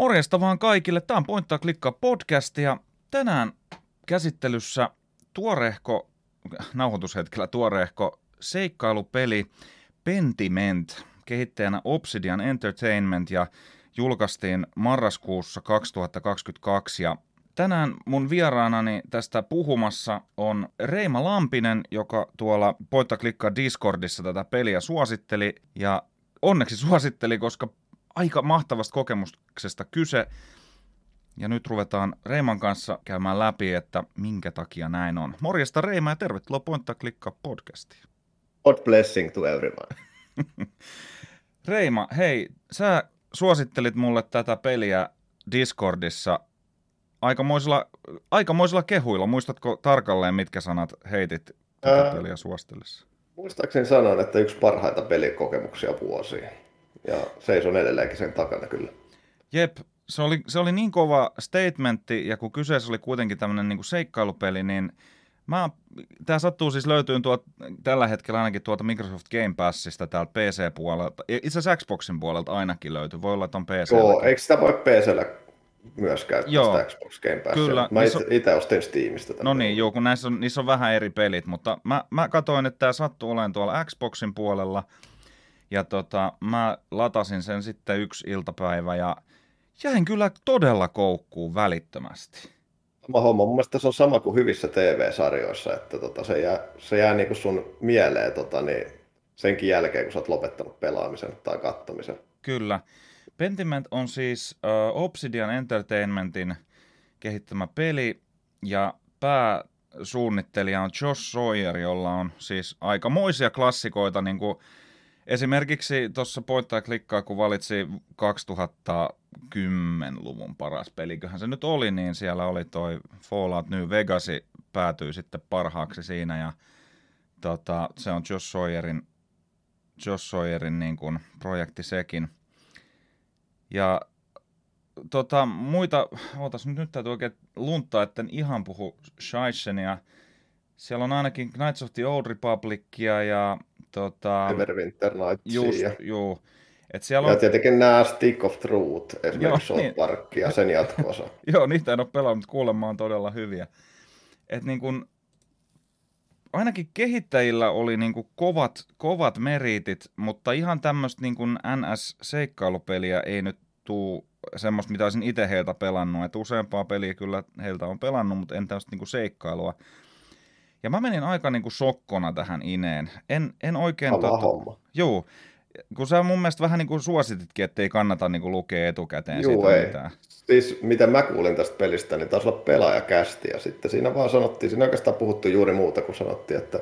Morjesta vaan kaikille. Tämä on Pointtaa klikkaa podcast ja tänään käsittelyssä tuorehko, nauhoitushetkellä tuorehko seikkailupeli Pentiment, kehittäjänä Obsidian Entertainment ja julkaistiin marraskuussa 2022 ja Tänään mun vieraanani tästä puhumassa on Reima Lampinen, joka tuolla Poitta klikkaa Discordissa tätä peliä suositteli. Ja onneksi suositteli, koska aika mahtavasta kokemuksesta kyse. Ja nyt ruvetaan Reiman kanssa käymään läpi, että minkä takia näin on. Morjesta Reima ja tervetuloa Pointta klikkaa podcastiin. God blessing to everyone. Reima, hei, sä suosittelit mulle tätä peliä Discordissa aikamoisilla, aikamoisilla kehuilla. Muistatko tarkalleen, mitkä sanat heitit tätä Ää, peliä suostellessa? Muistaakseni sanon, että yksi parhaita pelikokemuksia vuosiin. Ja seison edelleenkin sen takana kyllä. Jep, se oli, se oli niin kova statementti, ja kun kyseessä oli kuitenkin tämmöinen niin seikkailupeli, niin mä, tämä sattuu siis löytyy tuot, tällä hetkellä ainakin tuolta Microsoft Game Passista täältä PC-puolelta. Itse asiassa Xboxin puolelta ainakin löytyy, voi olla, että on PC. Joo, eikö sitä voi PCllä myös käyttää Joo, sitä Xbox Game Passia. Kyllä, mä itse, on... itse ostin Steamista. No niin, joo, kun näissä on, niissä on vähän eri pelit, mutta mä, mä katsoin, että tämä sattuu olemaan tuolla Xboxin puolella, ja tota, mä latasin sen sitten yksi iltapäivä, ja jäin kyllä todella koukkuun välittömästi. Sama homma. Mun mielestä se on sama kuin hyvissä TV-sarjoissa, että tota, se jää, se jää niinku sun mieleen tota, niin senkin jälkeen, kun sä oot lopettanut pelaamisen tai kattomisen. Kyllä. Pentiment on siis uh, Obsidian Entertainmentin kehittämä peli ja pääsuunnittelija on Josh Sawyer, jolla on siis aikamoisia klassikoita, niin kuin esimerkiksi tuossa Poittaa klikkaa, kun valitsi 2010-luvun paras peliköhän se nyt oli, niin siellä oli toi Fallout New Vegas päätyi sitten parhaaksi siinä ja tota, se on Josh Sawyerin, Josh Sawyerin niin kuin projekti sekin – ja tota, muita, ootas nyt, nyt täytyy oikein lunttaa, etten ihan puhu Scheissenia. Siellä on ainakin Knights of the Old Republicia ja tota... Everwinter Nightsia. Just, juu. Et siellä on... Ja tietenkin nämä Stick of Truth, esimerkiksi Joo, niin. Park ja sen jatkoosa. Joo, niitä en ole pelannut, mutta kuulemma on todella hyviä. Et niin kun, ainakin kehittäjillä oli niin kuin kovat, kovat meritit, mutta ihan tämmöistä niin kuin NS-seikkailupeliä ei nyt tuu semmoista, mitä olisin itse heiltä pelannut. Et useampaa peliä kyllä heiltä on pelannut, mutta en tämmöistä niin seikkailua. Ja mä menin aika niin kuin sokkona tähän ineen. En, en oikein... Sama tota, homma. Juu, kun sä mun mielestä vähän niin kuin suosititkin, että ei kannata niin kuin lukea etukäteen Juu, siitä ei. mitään. Siis mitä mä kuulin tästä pelistä, niin taisi olla pelaajakästi ja sitten siinä vaan sanottiin, siinä oikeastaan puhuttu juuri muuta kuin sanottiin, että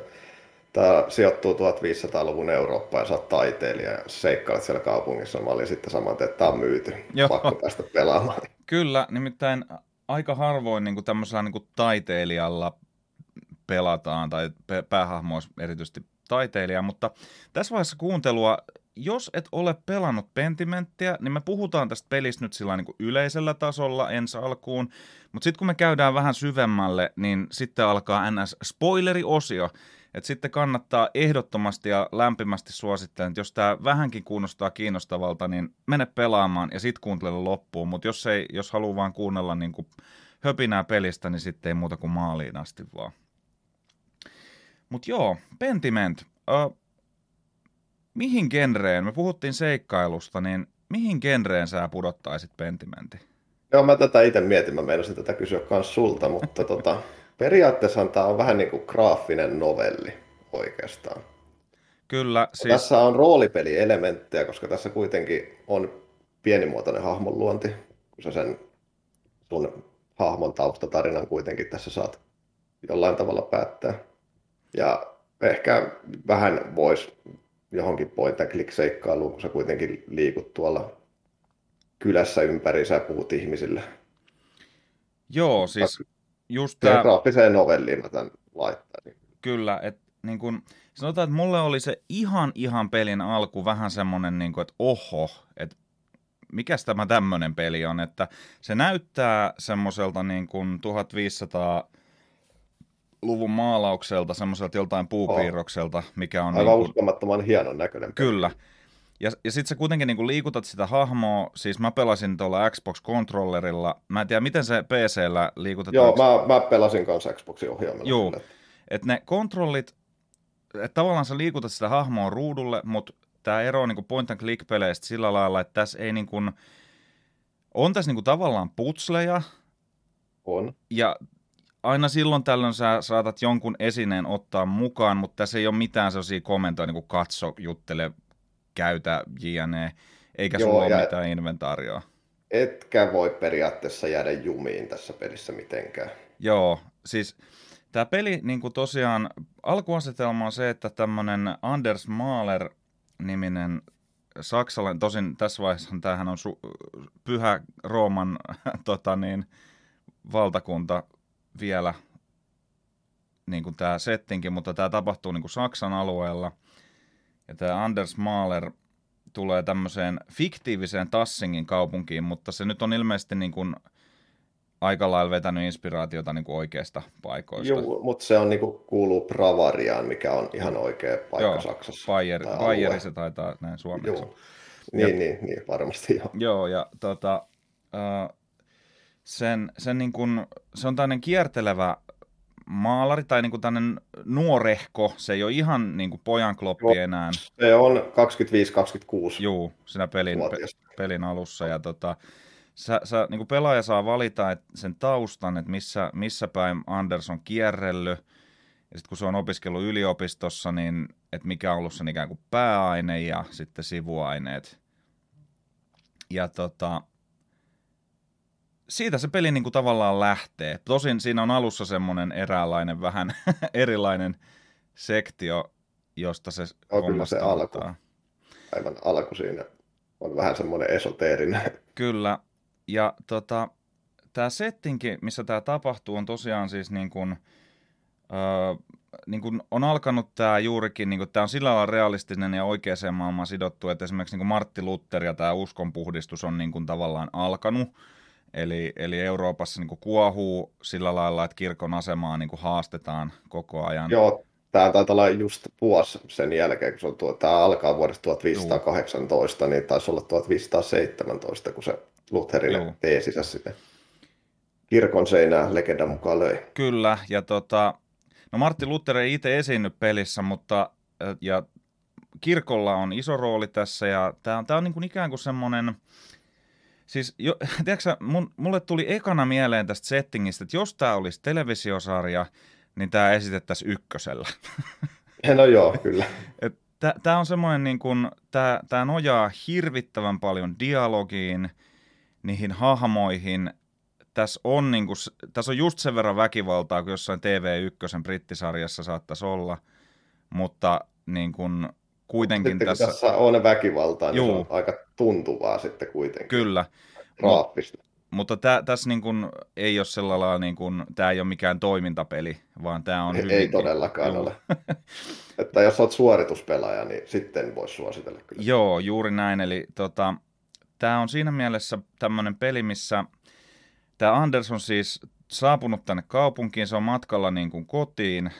tämä sijoittuu 1500-luvun Eurooppaan ja sä oot taiteilija ja seikkailet siellä kaupungissa. Mä olin sitten saman että tämä on myyty, Joo. pakko päästä pelaamaan. Kyllä, nimittäin aika harvoin niin kuin tämmöisellä niin kuin taiteilijalla pelataan, tai päähahmo olisi erityisesti taiteilija, mutta tässä vaiheessa kuuntelua, jos et ole pelannut Pentimenttiä, niin me puhutaan tästä pelistä nyt sillä niin kuin yleisellä tasolla ensi alkuun, mutta sitten kun me käydään vähän syvemmälle, niin sitten alkaa NS-spoileri-osio, et sitten kannattaa ehdottomasti ja lämpimästi suosittelen, että jos tämä vähänkin kuunnostaa kiinnostavalta, niin mene pelaamaan ja sitten kuuntele loppuun. Mutta jos, ei, jos haluaa vaan kuunnella niin kuin höpinää pelistä, niin sitten ei muuta kuin maaliin asti vaan. Mutta joo, Pentiment. Uh, mihin genreen, me puhuttiin seikkailusta, niin mihin genreen sä pudottaisit Pentimentin? Joo, mä tätä itse mietin, mä meinasin tätä kysyä myös sulta, mutta tota, periaatteessa tämä on vähän niin kuin graafinen novelli oikeastaan. Kyllä. Siis... Tässä on roolipelielementtejä, koska tässä kuitenkin on pienimuotoinen hahmonluonti, kun sä sen sun hahmon taustatarinan kuitenkin tässä saat jollain tavalla päättää. Ja ehkä vähän voisi johonkin point and click seikkailuun, kun sä kuitenkin liikut tuolla kylässä ympäri, sä puhut ihmisille. Joo, siis just tämä... Graafiseen novelliin mä tämän laittaisin. Kyllä, että niin kun, sanotaan, että mulle oli se ihan ihan pelin alku vähän semmoinen, niin että oho, että mikäs tämä tämmöinen peli on, että se näyttää semmoiselta niin kuin 1500 luvun maalaukselta, semmoiselta joltain puupiirrokselta, mikä on... Aivan niin kuin... uskomattoman hienon näköinen. Kyllä. Ja, ja sitten sä kuitenkin niinku liikutat sitä hahmoa, siis mä pelasin tuolla Xbox-controllerilla, mä en tiedä miten se PC-llä liikutetaan. Joo, mä, mä pelasin kanssa Xboxin ohjaimella. Joo, että ne kontrollit, että tavallaan sä liikutat sitä hahmoa ruudulle, mutta tämä ero niinku point and click peleistä sillä lailla, että tässä ei niinku, on tässä niinku tavallaan putsleja, On. ja aina silloin tällöin sä saatat jonkun esineen ottaa mukaan, mutta tässä ei ole mitään sellaisia komentoja, niin kuin katso, juttele, käytä, jne. Eikä Joo, sulla ole mitään inventaarioa. Etkä voi periaatteessa jäädä jumiin tässä pelissä mitenkään. Joo, siis tämä peli niin kuin tosiaan, alkuasetelma on se, että tämmöinen Anders Mahler niminen saksalainen, tosin tässä vaiheessa tämähän on su- pyhä Rooman tota niin, valtakunta vielä, niin kuin tämä settinkin, mutta tämä tapahtuu niin kuin Saksan alueella. Ja tämä Anders Mahler tulee tämmöiseen fiktiiviseen Tassingin kaupunkiin, mutta se nyt on ilmeisesti niin kuin aika lailla vetänyt inspiraatiota niin kuin oikeista paikoista. Joo, mutta se on niinku, kuuluu Bravariaan, mikä on ihan oikea paikka Joo, Saksassa. Bayer. Bayeri se taitaa näin suomeksi. Joo. Niin, niin, niin, varmasti joo. Joo, ja tota, äh, sen, sen niin kuin, se on tämmöinen kiertelevä maalari, tai niin kuin tämmöinen nuorehko, se ei ole ihan niin kuin pojan kloppi enää, Se on 25-26 juu, siinä pelin, pe, pelin alussa, ja tota, sä, sä, niin kuin pelaaja saa valita et sen taustan, että missä, missä päin Anders on kierrellyt, ja sitten kun se on opiskellut yliopistossa, niin että mikä on ollut sen ikään kuin pääaine ja sitten sivuaineet. Ja tota, siitä se peli niin kuin tavallaan lähtee. Tosin siinä on alussa semmoinen eräänlainen vähän erilainen sektio, josta se On kyllä se alku. Aivan alku siinä on vähän semmoinen esoteerinen. Kyllä. Ja tota, tämä settinki, missä tämä tapahtuu, on tosiaan siis niin kuin, öö, niin kuin on alkanut tämä juurikin, niin kuin, tämä on sillä lailla realistinen ja oikeaan maailmaan sidottu, että esimerkiksi niin kuin Martti Luther ja tämä uskonpuhdistus on niin kuin tavallaan alkanut. Eli, eli Euroopassa niin kuohuu sillä lailla, että kirkon asemaa niin haastetaan koko ajan. Joo, tämä taitaa olla just vuosi sen jälkeen, kun se on tuo, tämä alkaa vuodesta 1518, niin taisi olla 1517, kun se Lutherinen Juu. teesinsä sinne kirkon seinään legendan mukaan löi. Kyllä, ja tota, no Martti Luther ei itse esiinny pelissä, mutta ja kirkolla on iso rooli tässä, ja tämä on, tää on niin kuin ikään kuin semmoinen, siis jo, tiedätkö mun, mulle tuli ekana mieleen tästä settingistä, että jos tämä olisi televisiosarja, niin tämä esitettäisiin ykkösellä. No joo, kyllä. Tämä on semmoinen, niin kuin, tämä nojaa hirvittävän paljon dialogiin, niihin hahmoihin. Tässä on, niin kuin, tässä on just sen verran väkivaltaa kuin jossain TV1 brittisarjassa saattaisi olla, mutta niin kuin, kuitenkin Sitten tässä, kun tässä on väkivaltaa, niin se Juu. on aika tuntuvaa sitten kuitenkin. kyllä, Raappista. mutta tää, tässä niin kuin, ei ole sillä lailla, niin kuin, tämä ei ole mikään toimintapeli, vaan tämä on Ei, hyvin... ei todellakaan Juu. ole. Että jos olet suorituspelaaja, niin sitten voisi suositella kyllä. Joo, juuri näin. Eli tota, tämä on siinä mielessä tämmöinen peli, missä tämä Anders on siis saapunut tänne kaupunkiin, se on matkalla niin kuin kotiin,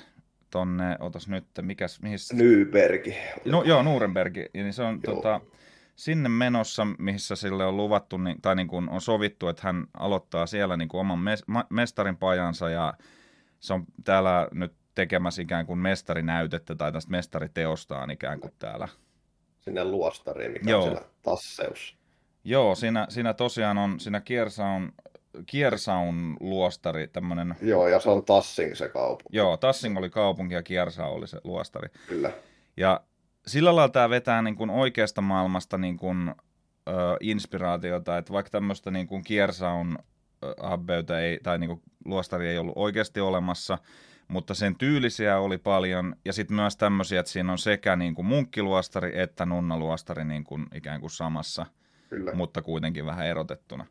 tonne, otas nyt, mikäs, mihin Nybergi. No, joo, Nurembergi, niin se on Joo. tota, sinne menossa, missä sille on luvattu, niin, tai niin kuin on sovittu, että hän aloittaa siellä niin kuin oman mes, ma, mestarin pajansa, ja se on täällä nyt tekemässä ikään kuin mestarinäytettä, tai tästä mestariteostaan ikään kuin täällä. Sinne luostariin, mikä Joo. on siellä Tasseus. Joo, siinä, siinä tosiaan on, siinä Kiersaun, Kiersaun luostari, tämmöinen, Joo, ja se on Tassing se kaupunki. joo, Tassing oli kaupunki ja Kiersau oli se luostari. Kyllä. Ja sillä lailla tämä vetää niin kuin oikeasta maailmasta niin kuin, ö, inspiraatiota, että vaikka tämmöistä niin kuin Kiersaun ö, abbeytä ei, tai niin kuin luostari ei ollut oikeasti olemassa, mutta sen tyylisiä oli paljon, ja sitten myös tämmöisiä, että siinä on sekä niin kuin munkkiluostari että nunnaluostari niin kuin ikään kuin samassa, Kyllä. mutta kuitenkin vähän erotettuna.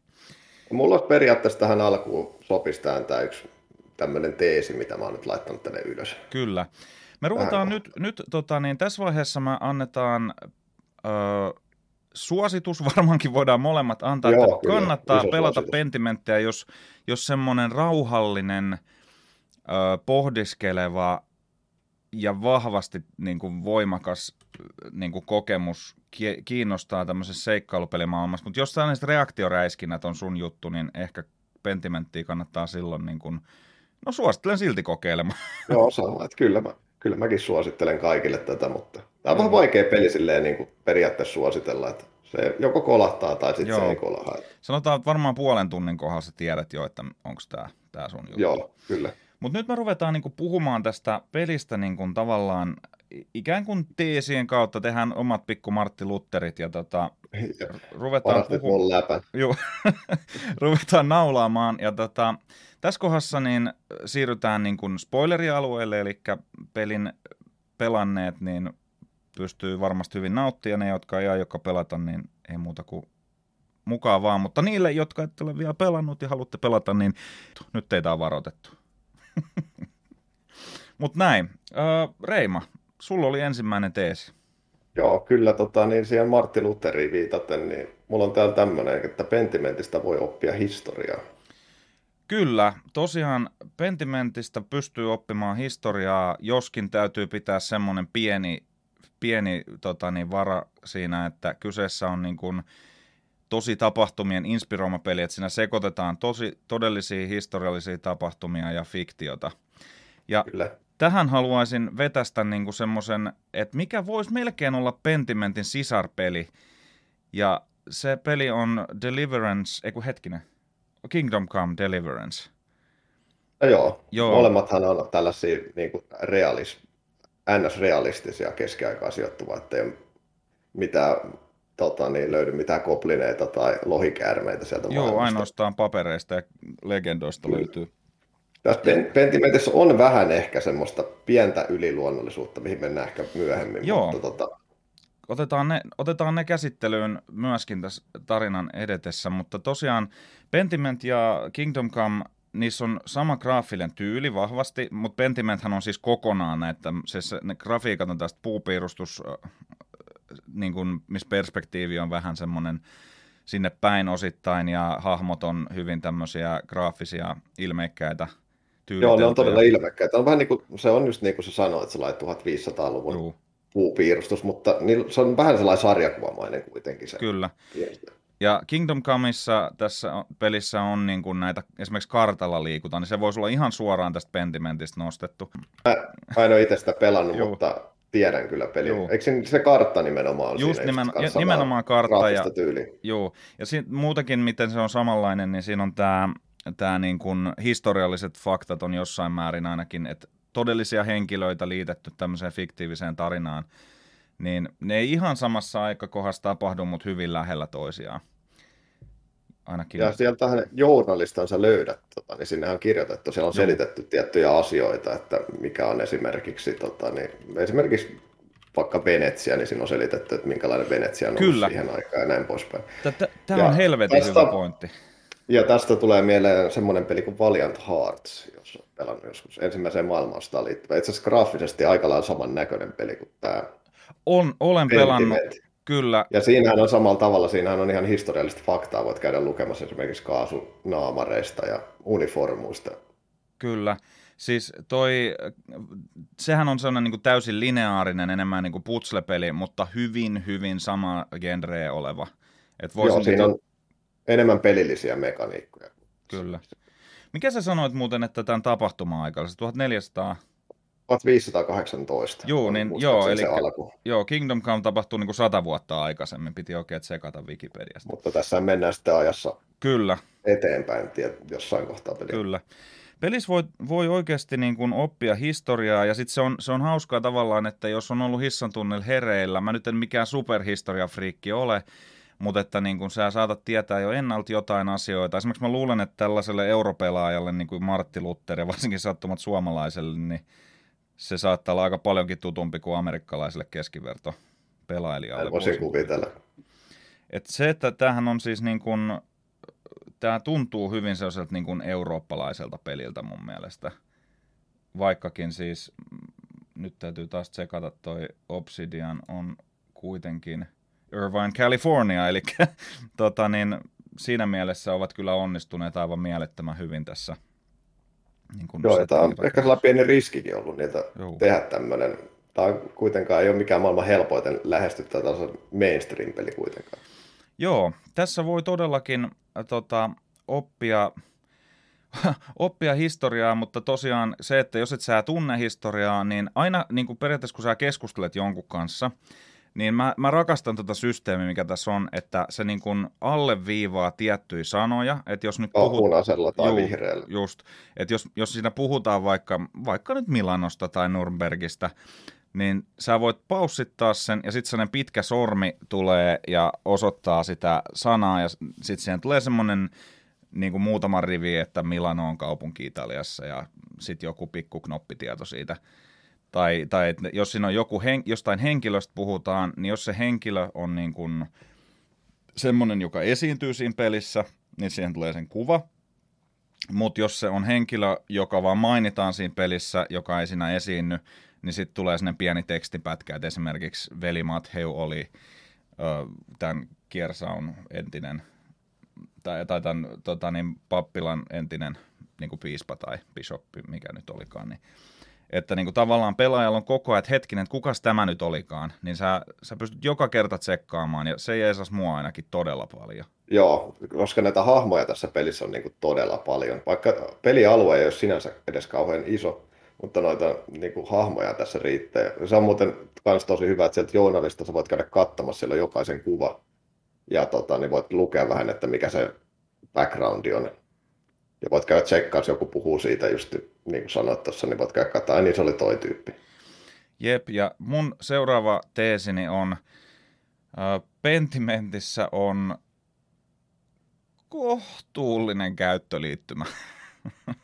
Mulla olisi periaatteessa tähän alkuun sopisi tähän tämä yksi tämmöinen teesi, mitä mä oon nyt laittanut tänne ylös. Kyllä. Me ruvetaan nyt, nyt tota, niin tässä vaiheessa me annetaan ö, suositus, varmaankin voidaan molemmat antaa, Joo, että kyllä, kannattaa pelata suositus. Pentimenttiä, jos, jos semmoinen rauhallinen, ö, pohdiskeleva, ja vahvasti niin kuin voimakas niin kuin kokemus kiinnostaa tämmöisessä seikkailupelimaailmassa, mutta jos tällaiset reaktioräiskinnät on sun juttu, niin ehkä Pentimenttiä kannattaa silloin, niin kuin, no suosittelen silti kokeilemaan. Joo, sama, että kyllä, mä, kyllä mäkin suosittelen kaikille tätä, mutta tämä on vähän vaikea peli silleen niin kuin periaatteessa suositella, että se joko kolahtaa tai sitten se ei kolaha. Sanotaan, että varmaan puolen tunnin kohdassa tiedät jo, että onko tämä, tämä sun juttu. Joo, kyllä. Mutta nyt me ruvetaan niinku puhumaan tästä pelistä niinku tavallaan ikään kuin teesien kautta tehdään omat pikku Martti Lutterit ja tota, ruvetaan, puhu... Juu, ruvetaan naulaamaan. Ja tota, tässä kohdassa niin siirrytään niin kuin spoilerialueelle, eli pelin pelanneet niin pystyy varmasti hyvin nauttia. Ne, jotka ei aio pelata, niin ei muuta kuin mukaan vaan. Mutta niille, jotka ette ole vielä pelannut ja haluatte pelata, niin nyt teitä on varoitettu. Mutta näin. Öö, Reima, sulla oli ensimmäinen teesi. Joo, kyllä tota, niin siihen Martti Lutheriin viitaten, niin mulla on täällä tämmöinen, että Pentimentistä voi oppia historiaa. Kyllä, tosiaan Pentimentistä pystyy oppimaan historiaa, joskin täytyy pitää semmoinen pieni, pieni tota niin, vara siinä, että kyseessä on niin kuin tosi tapahtumien inspiroima peli, että siinä sekoitetaan tosi todellisia historiallisia tapahtumia ja fiktiota. Ja Kyllä. tähän haluaisin vetästä niinku semmoisen, että mikä voisi melkein olla Pentimentin sisarpeli. Ja se peli on Deliverance, ei kun hetkinen, Kingdom Come Deliverance. No joo, joo. molemmathan on tällaisia niin kuin realis, ns-realistisia keskiaikaa sijoittuva, ettei mitään tota, niin löydy mitään koplineita tai lohikäärmeitä sieltä Joo, maailmasta. ainoastaan papereista ja legendoista Kyllä. löytyy. Tässä Pentimentissä on vähän ehkä semmoista pientä yliluonnollisuutta, mihin mennään ehkä myöhemmin. Joo. Mutta, tota... otetaan, ne, otetaan ne käsittelyyn myöskin tässä tarinan edetessä, mutta tosiaan Pentiment ja Kingdom Come niissä on sama graafinen tyyli vahvasti, mutta Pentimenthän on siis kokonaan että siis ne grafiikat on tästä puupiirustus niin kuin, missä perspektiivi on vähän semmoinen sinne päin osittain ja hahmot on hyvin tämmöisiä graafisia ilmeikkäitä Joo, ne on todella ilmekkäitä. On vähän niin kuin, se on just niin kuin sä sanoit, että se lait 1500-luvun Juu. puupiirustus, mutta se on vähän sellainen sarjakuvamainen kuitenkin se. Kyllä. Piirustus. Ja Kingdom Comeissa tässä pelissä on niin kuin näitä, esimerkiksi kartalla liikutaan, niin se voisi olla ihan suoraan tästä Pentimentistä nostettu. Mä, mä en ole itse sitä pelannut, mutta tiedän kyllä peli. Juu. Eikö se, se kartta nimenomaan on Just siinä? Nimen, nimenomaan kartta. Ja, tyyli. Juu. ja si, muutakin, miten se on samanlainen, niin siinä on tämä tää niin kuin historialliset faktat on jossain määrin ainakin, että todellisia henkilöitä liitetty tämmöiseen fiktiiviseen tarinaan, niin ne ei ihan samassa aikakohdassa tapahdu, mutta hyvin lähellä toisiaan ainakin. Ja sieltähän journalistansa löydät, tota, niin sinne on kirjoitettu, siellä on Joo. selitetty tiettyjä asioita, että mikä on esimerkiksi, tota, niin, esimerkiksi vaikka Venetsia, niin siinä on selitetty, että minkälainen Venetsia on Kyllä. siihen aikaan ja näin poispäin. Tämä on helvetin tästä, hyvä pointti. Ja tästä tulee mieleen semmoinen peli kuin Valiant Hearts, jos on pelannut joskus ensimmäiseen maailmanstaan liittyvä. Itse asiassa graafisesti aika lailla saman näköinen peli kuin tämä. On, olen pelannut, Kyllä. Ja siinähän on samalla tavalla, siinähän on ihan historiallista faktaa, voit käydä lukemassa esimerkiksi kaasunaamareista ja uniformuista. Kyllä. Siis toi, sehän on sellainen niin kuin täysin lineaarinen, enemmän niin kuin putslepeli, mutta hyvin, hyvin sama genre oleva. Et Joo, siinä on enemmän pelillisiä mekaniikkoja. Kyllä. Mikä sä sanoit muuten, että tämän tapahtuma-aika, 1400? 1518. Joo, niin, joo, eli joo, Kingdom Come tapahtui niin kuin sata vuotta aikaisemmin, piti oikein tsekata Wikipediasta. Mutta tässä mennään sitten ajassa Kyllä. eteenpäin jossain kohtaa peliä. Kyllä. Pelissä voi, voi oikeasti niin kuin oppia historiaa ja sitten se on, se on hauskaa tavallaan, että jos on ollut hissan tunnel hereillä, mä nyt en mikään superhistoriafriikki ole, mutta että niin kun sä saatat tietää jo ennalta jotain asioita. Esimerkiksi mä luulen, että tällaiselle europelaajalle, niin kuin Martti Luther ja varsinkin sattumat suomalaiselle, niin se saattaa olla aika paljonkin tutumpi kuin amerikkalaiselle keskiverto pelailijalle. Voisin kuvitella. Et se, että tämähän on siis niin kuin, tämä tuntuu hyvin sellaiselta niin kuin eurooppalaiselta peliltä mun mielestä. Vaikkakin siis, mm, nyt täytyy taas tsekata, toi Obsidian on kuitenkin Irvine, California, eli tota niin, siinä mielessä ovat kyllä onnistuneet aivan mielettömän hyvin tässä Niin kuin Joo, tämä on ehkä sellainen pieni riskikin ollut niitä Joo. tehdä tämmöinen. Tämä on kuitenkaan ei ole mikään maailman helpoiten lähestyttää tällaisen mainstream-peli kuitenkaan. Joo, tässä voi todellakin äh, tota, oppia oppia historiaa, mutta tosiaan se, että jos et sä tunne historiaa, niin aina niin kuin periaatteessa kun sä keskustelet jonkun kanssa, niin mä, mä rakastan tätä tota systeemiä, mikä tässä on, että se niin kuin alleviivaa tiettyjä sanoja. Että jos nyt puhut... punaisella tai juu, vihreällä. Just, että jos, jos siinä puhutaan vaikka, vaikka nyt Milanosta tai Nürnbergistä, niin sä voit paussittaa sen ja sitten sellainen pitkä sormi tulee ja osoittaa sitä sanaa ja sitten siihen tulee semmoinen niin kuin muutama rivi, että Milano on kaupunki Italiassa ja sitten joku pikku knoppitieto siitä. Tai, tai että jos siinä on joku hen, jostain henkilöstä puhutaan, niin jos se henkilö on niin kuin semmoinen, joka esiintyy siinä pelissä, niin siihen tulee sen kuva. Mutta jos se on henkilö, joka vaan mainitaan siinä pelissä, joka ei siinä esiinny, niin sitten tulee sinne pieni tekstipätkä, että esimerkiksi veli Matheu oli ö, tämän Kiersaun entinen tai, tai tämän tota, niin, pappilan entinen niin kuin piispa tai bishoppi, mikä nyt olikaan, niin että niin kuin tavallaan pelaajalla on koko ajan, että hetkinen, että kukas tämä nyt olikaan, niin sä, sä pystyt joka kerta tsekkaamaan, ja se jeesas mua ainakin todella paljon. Joo, koska näitä hahmoja tässä pelissä on niin kuin todella paljon. Vaikka pelialue ei ole sinänsä edes kauhean iso, mutta noita niin kuin, hahmoja tässä riittää. Se on muuten myös tosi hyvä, että sieltä journalista sä voit käydä katsomassa siellä jokaisen kuva ja tota, niin voit lukea vähän, että mikä se backgroundi on. Ja voit käydä tsekkaa, jos joku puhuu siitä, just niin kuin sanoit tuossa, niin voit käydä katsoa, niin se oli toi tyyppi. Jep, ja mun seuraava teesini on, äh, Pentimentissä on kohtuullinen käyttöliittymä.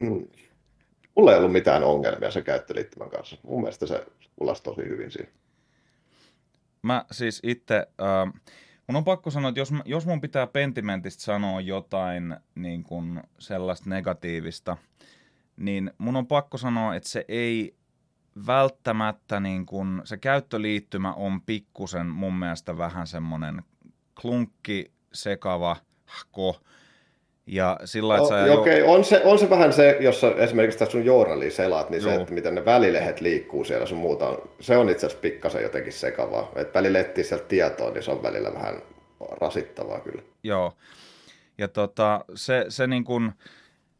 mm. Mulla ei ollut mitään ongelmia sen käyttöliittymän kanssa. Mun mielestä se kulasi tosi hyvin siinä. Mä siis itse, äh, mun on pakko sanoa, että jos, jos mun pitää Pentimentistä sanoa jotain niin kuin sellaista negatiivista, niin mun on pakko sanoa, että se ei välttämättä, niin kuin, se käyttöliittymä on pikkusen mun mielestä vähän semmoinen klunkki, sekava, ko, ja sillä no, sä jo... On se, on se vähän se, jos sä esimerkiksi tässä sun journaliin selaat, niin Joo. se, että miten ne välilehet liikkuu siellä sun muuta, on, se on itse asiassa pikkasen jotenkin sekavaa. Että välillä etsii sieltä tietoa, niin se on välillä vähän rasittavaa kyllä. Joo, ja tota, se, se niin kuin,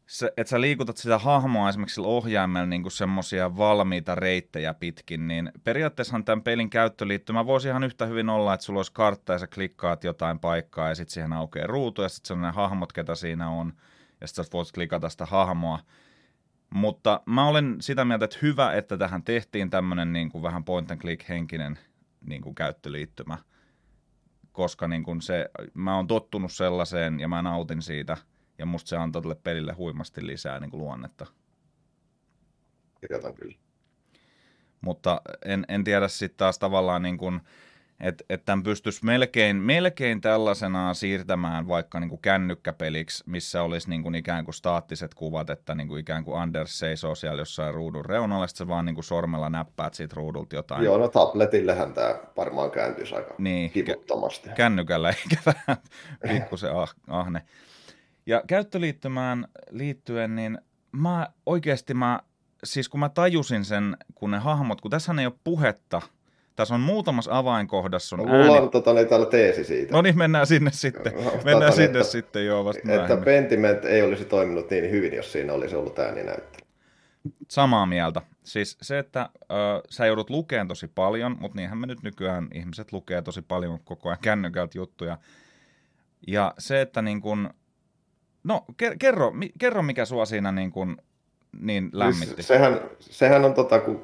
se, että sä liikutat sitä hahmoa esimerkiksi sillä ohjaimella niin semmoisia valmiita reittejä pitkin, niin periaatteessahan tämän pelin käyttöliittymä voisi ihan yhtä hyvin olla, että sulla olisi kartta ja sä klikkaat jotain paikkaa ja sitten siihen aukeaa ruutu ja sitten on ne hahmot, ketä siinä on ja sitten sä voit klikata sitä hahmoa. Mutta mä olen sitä mieltä, että hyvä, että tähän tehtiin tämmöinen niin kuin vähän point and click henkinen niin kuin käyttöliittymä, koska niin kuin se, mä oon tottunut sellaiseen ja mä nautin siitä – ja musta se antaa tälle pelille huimasti lisää niin kuin luonnetta. Kirjoitan kyllä. Mutta en, en tiedä sitten taas tavallaan niin kuin, että et tämän pystyisi melkein, melkein tällaisenaan siirtämään vaikka niin kuin kännykkäpeliksi, missä olisi niin kuin ikään kuin staattiset kuvat, että niin kuin ikään kuin Anders seisoo siellä jossain ruudun reunalla, sitten vaan niin kuin sormella näppäät siitä ruudulta jotain. Joo, no tabletillehän tämä varmaan kääntyisi aika niin, kivuttomasti. Kännykällä eikä vähän pikkusen ah, ahne. Ja käyttöliittymään liittyen, niin mä oikeasti mä, siis kun mä tajusin sen, kun ne hahmot, kun tässä ei ole puhetta, tässä on muutamassa avainkohdassa on no, Mulla ääni... on tota, niin, täällä teesi siitä. No niin, mennään sinne sitten. No, mennään tota, sinne että, sitten, joo, vasta Että myöhemmin. Pentiment ei olisi toiminut niin hyvin, jos siinä olisi ollut ääninäyttely. Samaa mieltä. Siis se, että ö, sä joudut lukemaan tosi paljon, mutta niinhän me nyt nykyään ihmiset lukee tosi paljon koko ajan kännykältä juttuja. Ja se, että niin kun, No, kerro, kerro mikä sua siinä niin, kuin, niin siis lämmitti. Siis sehän, sehän on tota, kun,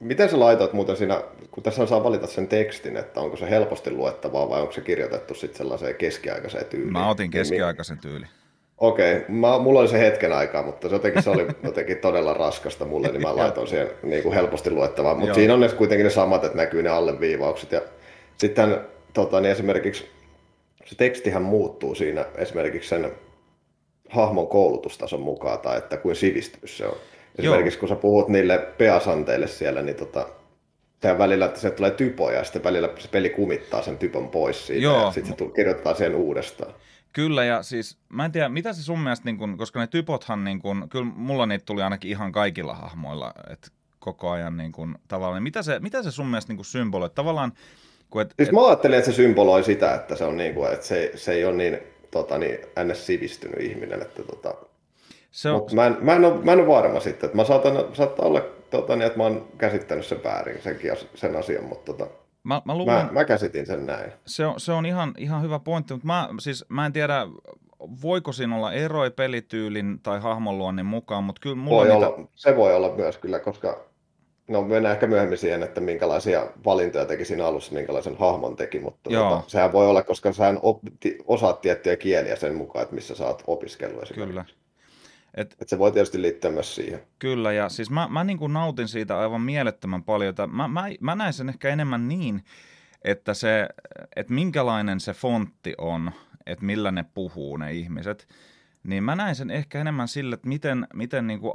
miten sä laitat muuten siinä, kun tässä saa valita sen tekstin, että onko se helposti luettavaa vai onko se kirjoitettu sitten sellaiseen keskiaikaiseen tyyliin? Mä otin niin keskiaikaisen tyyliin. Okei, okay. mulla oli se hetken aikaa, mutta se jotenkin, se oli jotenkin todella raskasta mulle, niin mä laitoin siihen niin kuin helposti luettavaa. Mutta siinä on ne, kuitenkin ne samat, että näkyy ne alleviivaukset. Ja sitten tota, niin esimerkiksi se tekstihän muuttuu siinä esimerkiksi sen hahmon koulutustason mukaan tai että kuin sivistynyt se on. Esimerkiksi Joo. kun sä puhut niille peasanteille siellä, niin tota, sehän välillä, että se tulee typoja ja sitten välillä se peli kumittaa sen typon pois siitä Joo. ja sitten se kirjoittaa sen uudestaan. Kyllä, ja siis mä en tiedä, mitä se sun mielestä, niin kun, koska ne typothan, niin kun, kyllä mulla niitä tuli ainakin ihan kaikilla hahmoilla, että koko ajan niin kun, tavallaan, mitä se, mitä se sun mielestä niin symboloi? Tavallaan, kun et, siis et... mä ajattelin, että se symboloi sitä, että se on niin kuin, että se, se ei ole niin, tota, niin ns. sivistynyt ihminen, että tota, se on... Mut mä, en, mä, en ole, mä en ole varma sitten, että mä saatan, saattaa olla, tota, niin, että mä oon käsittänyt sen väärin, senkin, sen asian, mutta tota, Mä, mä, luulen, mä, mä käsitin sen näin. Se on, se on ihan, ihan hyvä pointti, mutta mä, siis, mä en tiedä, voiko siinä olla eroja pelityylin tai hahmonluonnin mukaan, mutta kyllä mulla voi niitä... olla, Se voi olla myös kyllä, koska no mennään ehkä myöhemmin siihen, että minkälaisia valintoja teki siinä alussa, minkälaisen hahmon teki, mutta tota, sehän voi olla, koska sä op, osaat tiettyjä kieliä sen mukaan, että missä opiskellut esimerkiksi. Kyllä. Et, Et se voi tietysti liittyä myös siihen. Kyllä, ja siis mä, mä niin kuin nautin siitä aivan mielettömän paljon. Mä, mä, mä näen sen ehkä enemmän niin, että, se, että minkälainen se fontti on, että millä ne puhuu ne ihmiset, niin mä näen sen ehkä enemmän sille, että miten, miten niin kuin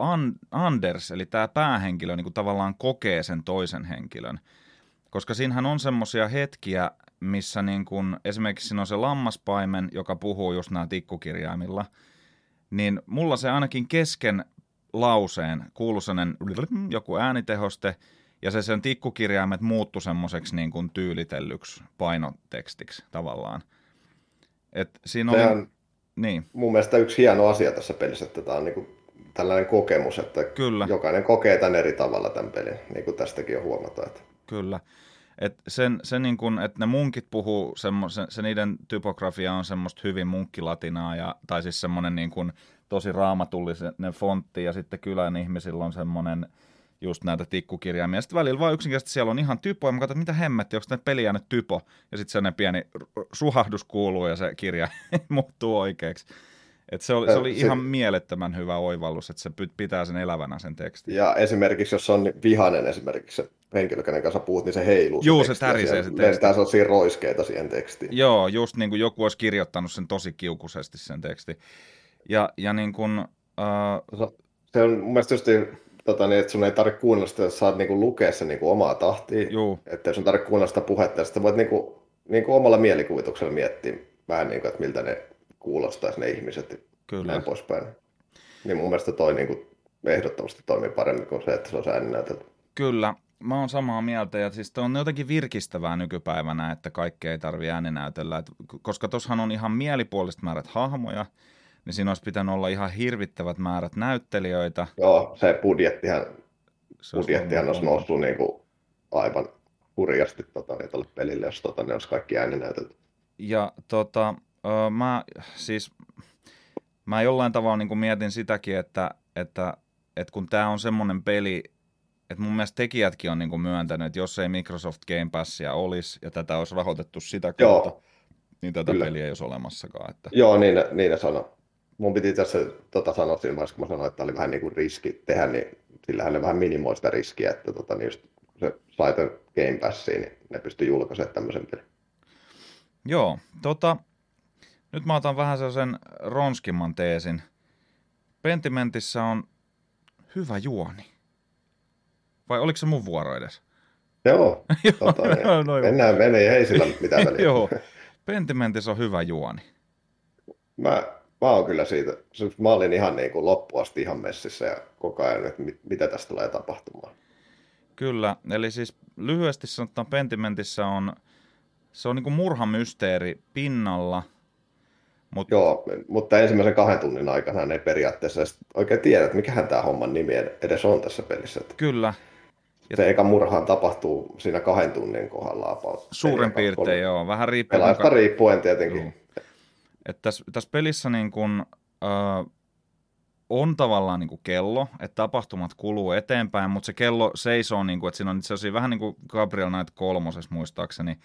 Anders, eli tämä päähenkilö, niin kuin tavallaan kokee sen toisen henkilön. Koska siinähän on semmoisia hetkiä, missä niin kuin, esimerkiksi siinä on se lammaspaimen, joka puhuu just nämä tikkukirjaimilla – niin mulla se ainakin kesken lauseen kuului sellainen joku äänitehoste, ja se sen tikkukirjaimet muuttu semmoiseksi niin kuin tyylitellyksi painotekstiksi tavallaan. Et siinä on, on niin. mun mielestä yksi hieno asia tässä pelissä, että tämä on niin kuin tällainen kokemus, että Kyllä. jokainen kokee tämän eri tavalla tämän pelin, niin kuin tästäkin jo huomataan. Että... Kyllä. Et sen, se niin kun, että ne munkit puhuu, semmo, se, se, niiden typografia on semmoista hyvin munkkilatinaa, ja, tai siis semmoinen niin kun, tosi raamatullinen fontti, ja sitten kylän ihmisillä on semmoinen just näitä tikkukirjaimia. Sitten välillä vaan yksinkertaisesti siellä on ihan typo, ja mä katson, että mitä hemmetti, onko ne peli jäänyt typo, ja sitten sellainen pieni suhahdus kuuluu, ja se kirja muuttuu oikeaksi. Et se oli, se oli se, ihan mielettömän hyvä oivallus, että se pitää sen elävänä sen tekstin. Ja esimerkiksi, jos on vihainen esimerkiksi se henkilö, kenen kanssa puhut, niin se heiluu. Joo, se, se tärisee se teksti. Lentää sellaisia roiskeita siihen tekstiin. Joo, just niin kuin joku olisi kirjoittanut sen tosi kiukuisesti sen teksti. Ja, ja niin kuin, uh... Se on mun mielestä just tota, niin, että sun ei tarvitse kuunnella sitä, että saat niinku lukea sen niinku omaa tahtia. Juu. Että sun tarvitse kuunnella sitä puhetta, ja sitten voit niinku, niinku omalla mielikuvituksella miettiä vähän, niinku, että miltä ne kuulostaisi ne ihmiset Kyllä. näin poispäin. Niin mun mielestä toi niinku ehdottomasti toimii paremmin kuin se, että se on ääninäytelty. Kyllä, mä oon samaa mieltä, ja siis on jotenkin virkistävää nykypäivänä, että kaikki ei tarvi ääninäytellä, Et, koska tossahan on ihan mielipuoliset määrät hahmoja, niin siinä olisi pitänyt olla ihan hirvittävät määrät näyttelijöitä. Joo, se budjettihan, se budjettihan olisi noussut niin kuin aivan hurjasti tota, niin, tuolle pelille, jos tota, ne olisi kaikki ääninäytelty. Ja tota, mä siis mä jollain tavalla niin kuin mietin sitäkin, että, että, että kun tämä on semmoinen peli, että mun mielestä tekijätkin on niin kuin myöntänyt, että jos ei Microsoft Game Passia olisi ja tätä olisi rahoitettu sitä kautta, Joo. niin tätä Kyllä. peliä ei olisi olemassakaan. Että... Joo, niin, niin ne sanoi. Mun piti tässä tota sanoa siinä vaiheessa, kun mä sanoin, että oli vähän niin kuin riski tehdä, niin sillähän ne vähän minimoi sitä riskiä, että tota, niin just, se sai Game Passiin, niin ne pystyi julkaisemaan tämmöisen pelin. Joo, tota, nyt mä otan vähän sellaisen ronskimman teesin. Pentimentissä on hyvä juoni. Vai oliko se mun vuoro edes? Joo, tota, no, no, mennään menee, ei sillä mitään väliä. Joo, Pentimentissä on hyvä juoni. Mä, mä oon kyllä siitä, mä olin ihan niin kuin loppuasti ihan messissä ja koko ajan, että mit, mitä tästä tulee tapahtumaan. Kyllä, eli siis lyhyesti sanottuna Pentimentissä on, se on niin kuin murhamysteeri pinnalla – Mut... Joo, mutta ensimmäisen kahden tunnin aikana ei periaatteessa oikein tiedä, että mikähän tämä homman nimi edes on tässä pelissä. Kyllä. Se eka murhaan tapahtuu siinä kahden tunnin kohdalla. Suurin piirtein, kolme. joo. Vähän riippuu. Pelaajasta kuinka... riippuen tietenkin. Tässä, tässä pelissä niin kun, äh, on tavallaan niin kuin kello, että tapahtumat kuluu eteenpäin, mutta se kello seisoo, niin kuin, että siinä on itse asiassa vähän niin kuin Gabriel Knight kolmosessa muistaakseni,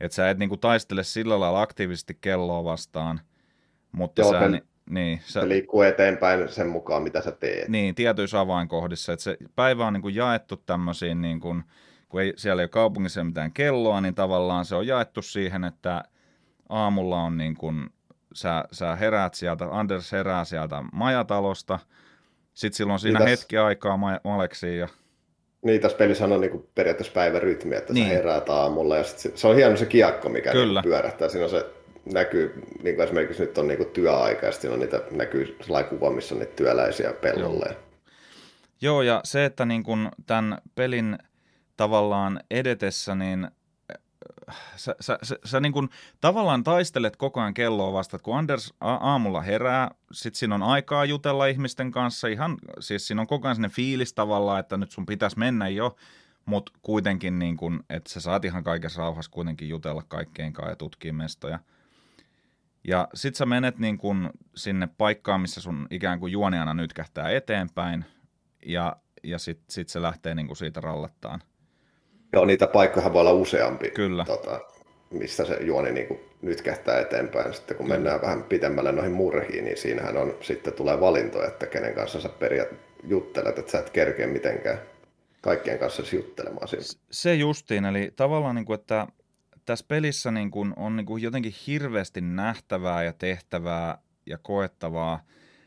että sä et niin kuin taistele sillä lailla aktiivisesti kelloa vastaan – mutta Joo, sä, niin, niin, sä, se liikkuu eteenpäin sen mukaan, mitä sä teet. Niin, tietyissä avainkohdissa. Että se päivä on niin kuin jaettu tämmöisiin, niin kuin, kun ei, siellä ei ole kaupungissa mitään kelloa, niin tavallaan se on jaettu siihen, että aamulla on niin kuin, sä, sä heräät sieltä, Anders herää sieltä majatalosta, sitten silloin siinä niin hetki aikaa Maleksiin ja niin, tässä pelissä on niin periaatteessa päivärytmi, että niin. sä heräät aamulla ja sit se, se on hieno se kiekko, mikä Kyllä. Niin pyörähtää. Siinä on se näkyy, niin kuin esimerkiksi nyt on niin kuin työaika, ja sitten on niitä, näkyy sellainen kuva, missä on niitä työläisiä pellolle. Joo. Joo, ja se, että niin kun tämän pelin tavallaan edetessä, niin sä, sä, sä, sä niin kun tavallaan taistelet koko ajan kelloa vasta, kun Anders aamulla herää, sit siinä on aikaa jutella ihmisten kanssa, ihan, siis siinä on koko ajan sellainen fiilis tavallaan, että nyt sun pitäisi mennä jo, mutta kuitenkin niin kun, että sä saat ihan kaikessa rauhassa kuitenkin jutella kaikkeen kanssa ja tutkia mestoja. Ja sit sä menet niin kun sinne paikkaan, missä sun ikään kuin juoniana nyt kähtää eteenpäin, ja, ja sit, sit se lähtee niin kuin siitä rallattaan. Joo, niitä paikkoja voi olla useampi. Kyllä. Tota, missä se juoni niin kuin nyt kähtää eteenpäin. Sitten kun Kyllä. mennään vähän pitemmälle noihin murhiin, niin siinähän on, sitten tulee valinto, että kenen kanssa sä periaat juttelet, että sä et kerkeä mitenkään kaikkien kanssa juttelemaan siinä. Se justiin, eli tavallaan niin kuin, että tässä pelissä niin kuin on niin kuin jotenkin hirveästi nähtävää ja tehtävää ja koettavaa,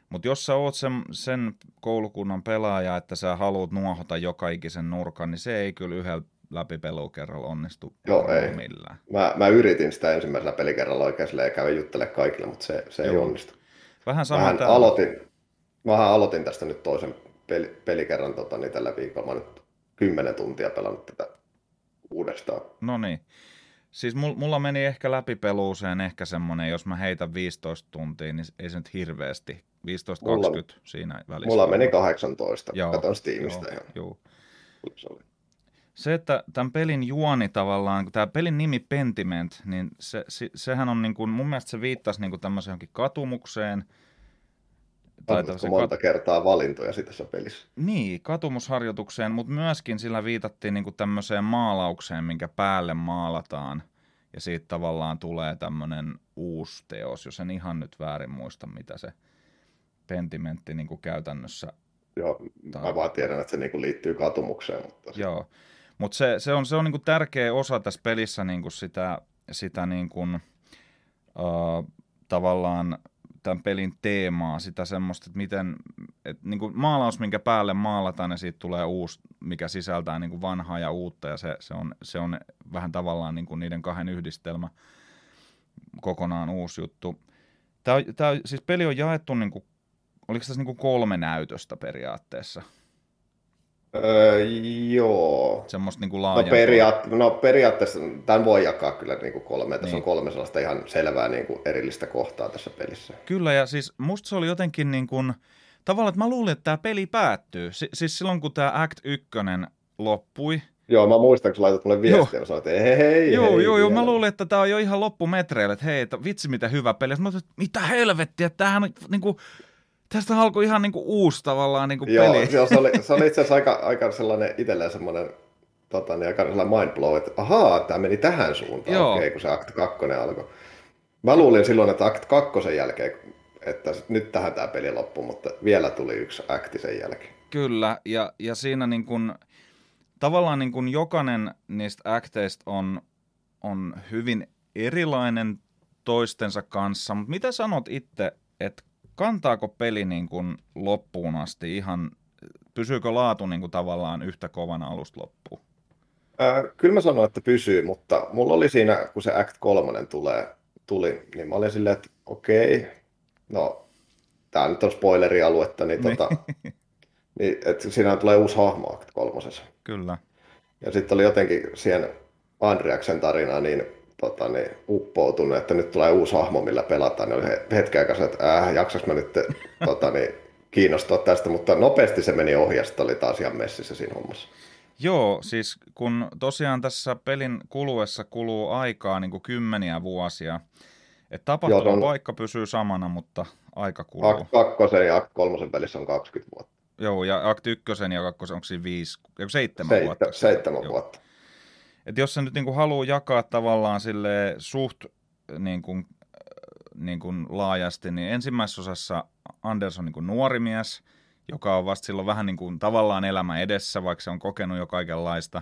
mutta jos sä oot sen, sen koulukunnan pelaaja, että sä haluat nuohota joka ikisen nurkan, niin se ei kyllä yhdellä läpipelukerralla onnistu Joo, ei. millään. Mä, mä yritin sitä ensimmäisellä pelikerralla oikein ja kävin juttele kaikille, mutta se, se ei onnistu. Vähän sama Mähän aloitin, mähän aloitin tästä nyt toisen peli, pelikerran tota, niin tällä viikolla. Mä nyt kymmenen tuntia pelannut tätä uudestaan. No niin. Siis mulla meni ehkä läpipeluuseen ehkä semmoinen, jos mä heitän 15 tuntia, niin ei se nyt hirveästi 15-20 mulla, siinä välissä. Mulla meni 18, joo, katon Steamista joo, ihan. Joo. Se, oli. Se, että tämän pelin juoni tavallaan, tämä pelin nimi Pentiment, niin se, se, sehän on niin kuin, mun mielestä se viittasi niin kuin tämmöiseen johonkin katumukseen. Tai monta kat... kertaa valintoja tässä pelissä. Niin, katumusharjoitukseen, mutta myöskin sillä viitattiin niin kuin tämmöiseen maalaukseen, minkä päälle maalataan. Ja siitä tavallaan tulee tämmöinen uusi teos, jos en ihan nyt väärin muista, mitä se sentimentti niin kuin käytännössä. Joo, mä vaan tiedän, että se niin kuin liittyy katumukseen. Mutta Joo, mutta se, se on, se on niin kuin tärkeä osa tässä pelissä niin kuin sitä, sitä niin kuin, uh, tavallaan tämän pelin teemaa, sitä semmoista, että miten, että niin kuin maalaus, minkä päälle maalataan, ja siitä tulee uusi, mikä sisältää niin kuin vanhaa ja uutta, ja se, se, on, se on vähän tavallaan niin kuin niiden kahden yhdistelmä kokonaan uusi juttu. Tämä, siis peli on jaettu niin kuin Oliko tässä niin kolme näytöstä periaatteessa? Öö, joo. Semmoista niin kuin no, periaat- no periaatteessa tämän voi jakaa kyllä niin kuin kolme. Tässä niin. on kolme sellaista ihan selvää niin kuin erillistä kohtaa tässä pelissä. Kyllä, ja siis musta se oli jotenkin niin kuin, tavallaan, että mä luulin, että tämä peli päättyy. Si- siis silloin, kun tämä Act 1 loppui, Joo, mä muistan, kun sä laitat mulle viestiä, ja sanoit, että hei, hei, Joo, hei, joo, joo, mä luulin, että tämä on jo ihan loppumetreillä, että hei, että vitsi mitä hyvä peli. Mä että mitä helvettiä, että tämähän niin kuin, Tästä alkoi ihan niinku uusi tavallaan niinku joo, peli. Joo, se oli, se oli itse asiassa aika, aika sellainen itselleen semmoinen tota, niin aika sellainen mind blow, että ahaa, tämä meni tähän suuntaan, okei, okay, kun se Act 2 alkoi. Mä luulin silloin, että Act 2 jälkeen, että nyt tähän tämä peli loppuu, mutta vielä tuli yksi akti sen jälkeen. Kyllä, ja, ja siinä niin kun, tavallaan niin kun jokainen niistä akteista on, on hyvin erilainen toistensa kanssa, mutta mitä sanot itse, että kantaako peli niin kuin loppuun asti ihan, pysyykö laatu niin kuin tavallaan yhtä kovana alusta loppuun? Äh, kyllä mä sanoin, että pysyy, mutta mulla oli siinä, kun se Act 3 tulee, tuli, niin mä olin silleen, että okei, no tää nyt on spoilerialuetta, niin, niin. tota, niin että siinä tulee uusi hahmo Act 3. Kyllä. Ja sitten oli jotenkin siihen Andreaksen tarinaan niin tota, niin, uppoutunut, että nyt tulee uusi hahmo, millä pelataan. Ne oli hetken aikaa että äh, jaksas mä nyt tota, niin, kiinnostua tästä, mutta nopeasti se meni ohi ja sitten oli taas ihan messissä siinä hommassa. Joo, siis kun tosiaan tässä pelin kuluessa kuluu aikaa niin kuin kymmeniä vuosia, että tapahtuma Joo, on... paikka pysyy samana, mutta aika kuluu. Akt 2 ja 3 välissä on 20 vuotta. Joo, ja Akt 1 ja 2 onko siinä 5, 7 Seit, vuotta? 7 vuotta että jos se nyt niin haluaa jakaa tavallaan sille suht niin kuin, niin kuin laajasti, niin ensimmäisessä osassa Anders on niin kuin nuori mies, joka on vasta silloin vähän niin kuin tavallaan elämä edessä, vaikka se on kokenut jo kaikenlaista,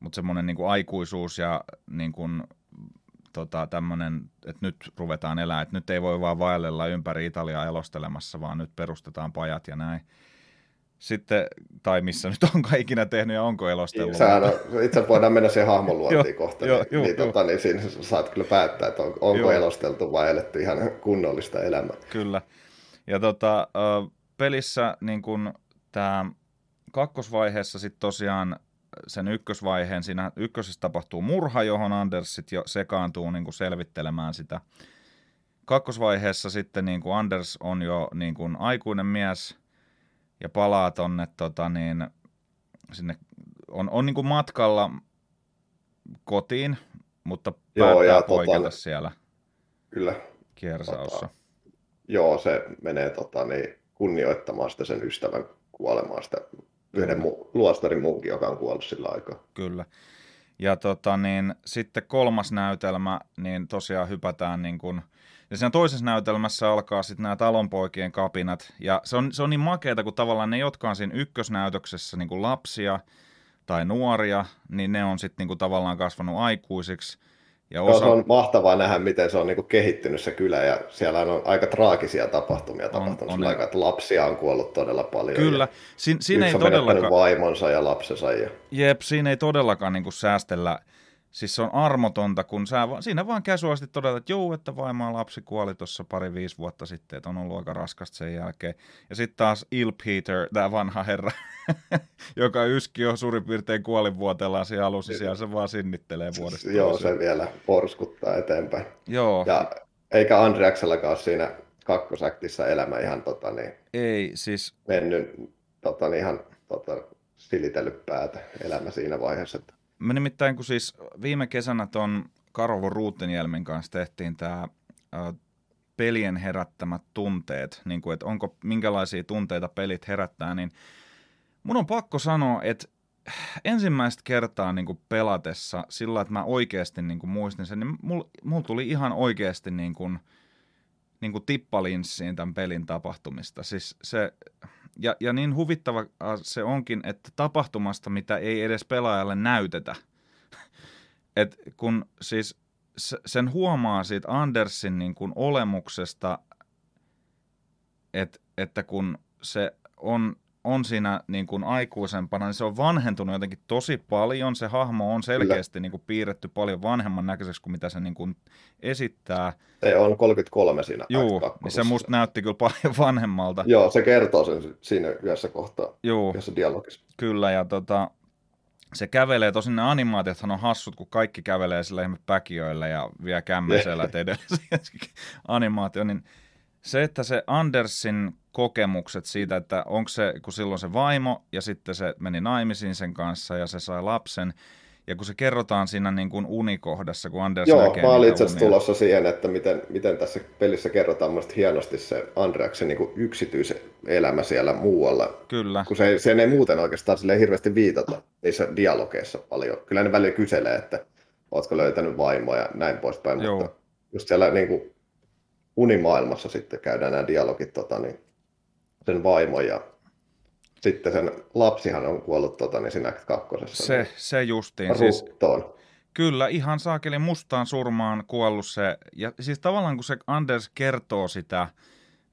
mutta semmoinen niin kuin aikuisuus ja niin kuin, tota, tämmöinen, että nyt ruvetaan elää, että nyt ei voi vaan vaellella ympäri Italiaa elostelemassa, vaan nyt perustetaan pajat ja näin. Sitten, tai missä nyt onko ikinä tehnyt ja onko elostellut. Sehän on, itse voidaan mennä siihen hahmonluontiin Joo, kohta, joo, niin, joo, niin, joo. tota, niin siinä saat kyllä päättää, että on, onko Joo. elosteltu vai eletty ihan kunnollista elämää. Kyllä. Ja tota, pelissä niin kun tämä kakkosvaiheessa sitten tosiaan sen ykkösvaiheen, siinä ykkösessä tapahtuu murha, johon Anders sit jo sekaantuu niin selvittelemään sitä. Kakkosvaiheessa sitten niin Anders on jo niin kuin aikuinen mies ja palaa tonne tota niin, sinne, on, on niin kuin matkalla kotiin, mutta Joo, päättää ja poiketa tota- siellä Kyllä, kiersaussa. Tota, joo, se menee tota, niin, kunnioittamaan sitä sen ystävän kuolemaa, sitä yhden mu- luostarin munkin, joka on kuollut sillä aikaa. Kyllä. Ja tota, niin, sitten kolmas näytelmä, niin tosiaan hypätään niin kuin, ja siinä toisessa näytelmässä alkaa sitten nämä talonpoikien kapinat. Ja se on, se on niin makeeta, kun tavallaan ne, jotka on siinä ykkösnäytöksessä niin kuin lapsia tai nuoria, niin ne on sitten niin tavallaan kasvanut aikuisiksi. Ja Osa... Se on mahtavaa nähdä, miten se on niin kuin kehittynyt se kylä, ja siellä on aika traagisia tapahtumia tapahtunut on ne. aikaa, että lapsia on kuollut todella paljon. kyllä, ja siinä, ei on todellakaan... vaimonsa ja lapsensa. Ja... Jep, siinä ei todellakaan niin kuin säästellä. Siis se on armotonta, kun sä, va- siinä vaan käsuasti todetaan, että joo, että vaimo ja lapsi kuoli tuossa pari viisi vuotta sitten, että on ollut aika raskasta sen jälkeen. Ja sitten taas Il Peter, tämä vanha herra, joka yski jo suurin piirtein kuolinvuotellaan siellä alussa, siellä se vaan sinnittelee vuodesta Joo, se vielä porskuttaa eteenpäin. Joo, Ja eikä Andreaksellakaan ole siinä kakkosaktissa elämä ihan tota, niin, ei, siis mennyt tota, niin, ihan tota, silitellyt päätä elämä siinä vaiheessa. Että... Me nimittäin, kun siis viime kesänä ton Karvo Ruutenjelmin kanssa tehtiin tämä pelien herättämät tunteet, niin kuin, että onko, minkälaisia tunteita pelit herättää, niin mun on pakko sanoa, että ensimmäistä kertaa niin kuin pelatessa sillä, että mä oikeasti niin kuin muistin sen, niin mulla mul tuli ihan oikeasti niin kuin, niin kuin tippalinssiin tämän pelin tapahtumista. Siis se, ja, ja niin huvittava äh, se onkin, että tapahtumasta, mitä ei edes pelaajalle näytetä. Et kun siis se- sen huomaa siitä Andersin niin kuin olemuksesta, et, että kun se on, on siinä niin kuin aikuisempana, niin se on vanhentunut jotenkin tosi paljon. Se hahmo on selkeästi niin kuin piirretty paljon vanhemman näköiseksi kuin mitä se niin kuin esittää. Se on 33 siinä Juu, niin se musta näytti kyllä paljon vanhemmalta. Joo, se kertoo sen siinä yhdessä kohtaa, Juu, yhdessä dialogissa. kyllä. Ja tota, se kävelee, tosin ne animaatiothan on hassut, kun kaikki kävelee sillä ihme päkiöillä ja vie kämmenselät edellä se animaatio, niin se, että se Andersin kokemukset siitä, että onko se, kun silloin se vaimo ja sitten se meni naimisiin sen kanssa ja se sai lapsen, ja kun se kerrotaan siinä niin kuin unikohdassa, kun Anders Joo, näkee mä olin itse asiassa tulossa siihen, että miten, miten tässä pelissä kerrotaan musta hienosti se Andreaksen niin yksityiselämä siellä muualla. Kyllä, Kun se, sen ei muuten oikeastaan sille hirveästi viitata niissä dialogeissa paljon. Kyllä ne välillä kyselee, että ootko löytänyt vaimoa ja näin poispäin, Joo. mutta just siellä niin kuin unimaailmassa sitten käydään nämä dialogit tota, niin, sen vaimon ja sitten sen lapsihan on kuollut tota, niin siinä kakkosessa. se, se justiin. Siis, Ruttoon. Kyllä, ihan saakeli mustaan surmaan kuollut se. Ja siis tavallaan kun se Anders kertoo sitä,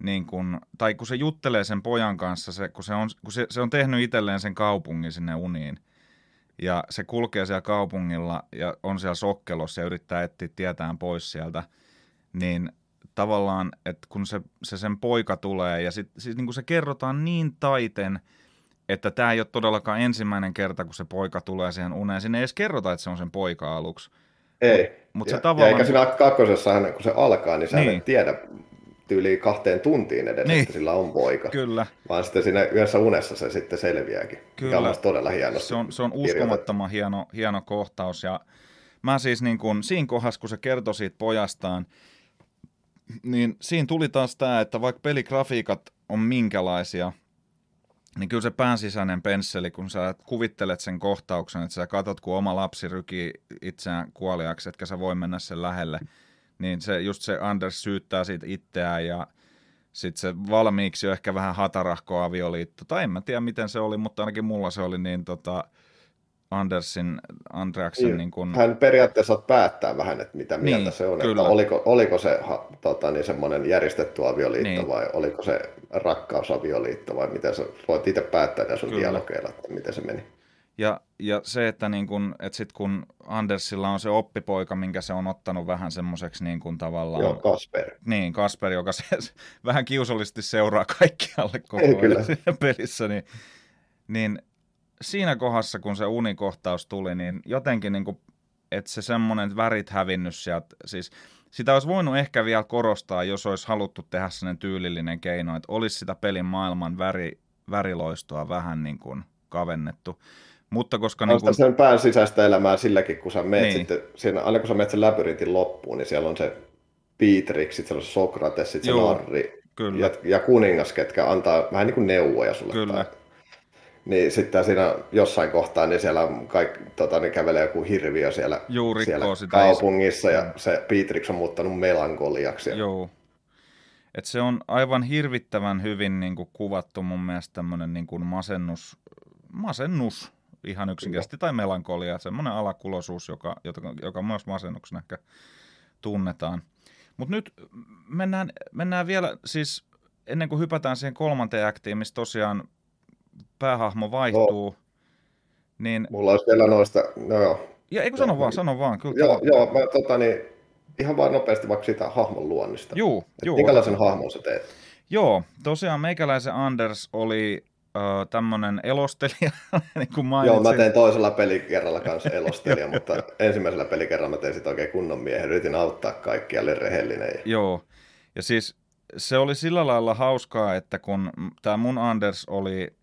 niin kun, tai kun se juttelee sen pojan kanssa, se, kun, se on, kun se, se on tehnyt itselleen sen kaupungin sinne uniin, ja se kulkee siellä kaupungilla ja on siellä sokkelossa ja yrittää etsiä tietään pois sieltä, niin tavallaan, että kun se, se sen poika tulee ja sit, siis niin kun se kerrotaan niin taiten, että tämä ei ole todellakaan ensimmäinen kerta, kun se poika tulee siihen uneen. Sinne ei edes kerrota, että se on sen poika aluksi. Ei. Mut ja, se ja tavallaan- eikä siinä kakkosessa, kun se alkaa, niin sä Niin. et tiedä tyyliin kahteen tuntiin edes, Niin. että sillä on poika. Kyllä, Vaan sitten siinä yhdessä unessa se sitten selviääkin. Mikä Kyllä. on musta todella hienosti se on, se on uskomattoman hieno, hieno kohtaus. Ja mä siis niin kun, siinä kohdassa, kun se kertoi siitä pojastaan, niin siinä tuli taas tämä, että vaikka peligrafiikat on minkälaisia, niin kyllä se pääsisäinen pensseli, kun sä kuvittelet sen kohtauksen, että sä katot, kun oma lapsi rykii itseään kuoliaksi, etkä sä voi mennä sen lähelle, niin se, just se Anders syyttää siitä itseään ja sitten se valmiiksi jo ehkä vähän hatarahko avioliitto, tai en mä tiedä miten se oli, mutta ainakin mulla se oli niin tota, Andersin, Andreaksen niin, niin kun... Hän periaatteessa saat päättää vähän, että mitä mieltä niin, se on, kyllä. että oliko, oliko se tota, niin semmoinen järjestetty avioliitto niin. vai oliko se rakkausavioliitto vai miten sä voit itse päättää ja sun dialogeilla, että miten se meni. Ja, ja se, että, niin kun, että sit kun Andersilla on se oppipoika, minkä se on ottanut vähän semmoiseksi niin kuin tavallaan... Joo, Kasper. Niin, Kasper, joka se, vähän kiusallisesti seuraa kaikkialle koko ajan pelissä, niin, niin siinä kohdassa, kun se unikohtaus tuli, niin jotenkin niin kuin, että se semmoinen värit hävinnyt sieltä, siis sitä olisi voinut ehkä vielä korostaa, jos olisi haluttu tehdä sellainen tyylillinen keino, että olisi sitä pelin maailman väri, väriloistoa vähän niin kuin kavennettu. Mutta koska... niin kun... sen pään sisäistä elämää silläkin, kun sä meet niin. sitten, siinä, aina kun sä meet sen labyrintin loppuun, niin siellä on se Beatrix, sitten siellä on Sokrates, sitten se Narri kyllä. Ja, ja kuningas, ketkä antaa vähän niin kuin neuvoja sulle. Kyllä. Tai, niin sitten siinä jossain kohtaa, niin siellä kaikki, tota, niin kävelee joku hirviö siellä, siellä sitä kaupungissa, ja se Beatrix on muuttanut melankoliaksi. Joo. Et se on aivan hirvittävän hyvin niin kuin, kuvattu mun mielestä tämmöinen niin kuin masennus, masennus ihan yksinkertaisesti, tai melankolia, semmoinen alakuloisuus, joka, joka, joka myös masennuksena ehkä tunnetaan. Mutta nyt mennään, mennään vielä, siis ennen kuin hypätään siihen kolmanteen aktiin, missä tosiaan päähahmo vaihtuu, no. niin... Mulla olisi vielä noista, no joo. Ja eikö sano vaan, sano vaan. Kyllä, joo, joo mä tota niin, ihan vaan nopeasti vaikka sitä hahmon luonnista. Juu, juu. Minkälaisen hahmon sä teet? Joo, tosiaan meikäläisen Anders oli uh, tämmöinen elostelija, niin kuin mainitsin. Joo, mä tein toisella pelikerralla kanssa elostelija, mutta ensimmäisellä pelikerralla mä tein sitten oikein kunnon miehen, yritin auttaa kaikkia, olin rehellinen. Ja... Joo, ja siis se oli sillä lailla hauskaa, että kun tämä mun Anders oli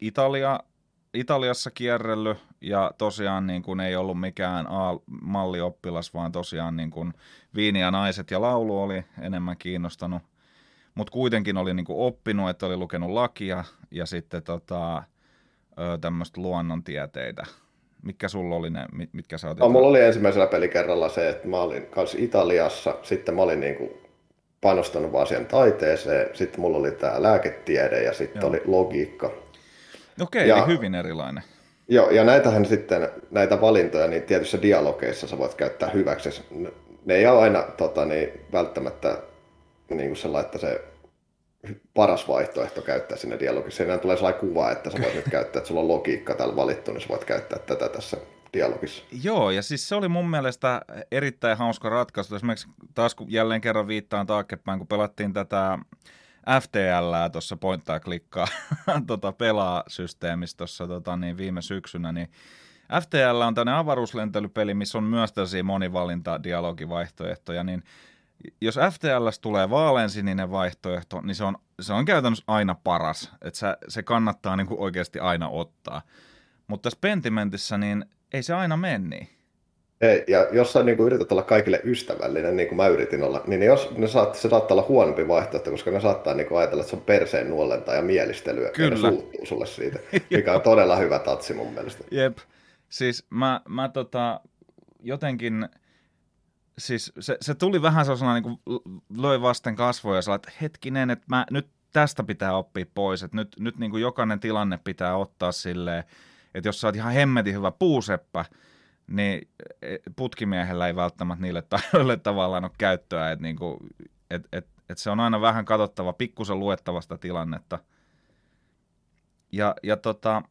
Italia, Italiassa kierrellyt ja tosiaan niin kuin ei ollut mikään mallioppilas, vaan tosiaan niin kuin viini ja naiset ja laulu oli enemmän kiinnostanut. Mutta kuitenkin oli niin kuin oppinut, että oli lukenut lakia ja sitten tota, tämmöistä luonnontieteitä. Mitkä sulla oli ne, mitkä sä otit? No, mulla oli ensimmäisellä pelikerralla se, että mä olin kanssa Italiassa, sitten mä olin niin kuin panostanut vaan siihen taiteeseen. Sitten mulla oli tämä lääketiede ja sitten oli logiikka. Okei, ja, eli hyvin erilainen. Joo, ja näitähän sitten, näitä valintoja, niin tietyissä dialogeissa sä voit käyttää hyväksi. Ne ei ole aina tota, niin, välttämättä niin kuin sellainen, että se paras vaihtoehto käyttää sinne dialogissa. Siinä tulee sellainen kuva, että sä voit nyt käyttää, että sulla on logiikka täällä valittu, niin sä voit käyttää tätä tässä dialogissa. Joo, ja siis se oli mun mielestä erittäin hauska ratkaisu. Esimerkiksi taas kun jälleen kerran viittaan taaksepäin, kun pelattiin tätä FTL tuossa pointtaa klikkaa tota pelaa-systeemissä tuossa tota, niin viime syksynä, niin FTL on tämmöinen avaruuslentelypeli, missä on myös tällaisia monivalinta-dialogivaihtoehtoja, niin jos FTL tulee vaaleansininen vaihtoehto, niin se on, se on käytännössä aina paras. Että se, se kannattaa niin kuin oikeasti aina ottaa. Mutta tässä Pentimentissä, niin ei se aina mene niin. Ei, ja jos sä niin kuin yrität olla kaikille ystävällinen, niin kuin mä yritin olla, niin jos ne saat, se saattaa olla huonompi vaihtoehto, koska ne saattaa niin kuin ajatella, että se on perseen nuolenta ja mielistelyä, Kyllä. ja ne suuttuu sulle siitä, mikä on todella hyvä tatsi mun mielestä. Jep, siis mä, mä tota, jotenkin, siis se, se tuli vähän sellaisena, niin kuin löi vasten kasvoja, ja että hetkinen, että mä nyt tästä pitää oppia pois, että nyt, nyt niin kuin jokainen tilanne pitää ottaa silleen, että jos sä oot ihan hemmetin hyvä puuseppä, niin e, putkimiehellä ei välttämättä niille taidoille tavallaan ole käyttöä, että niinku, et, et, et se on aina vähän katsottava, pikkusen luettavasta tilannetta. Ja, ja tota,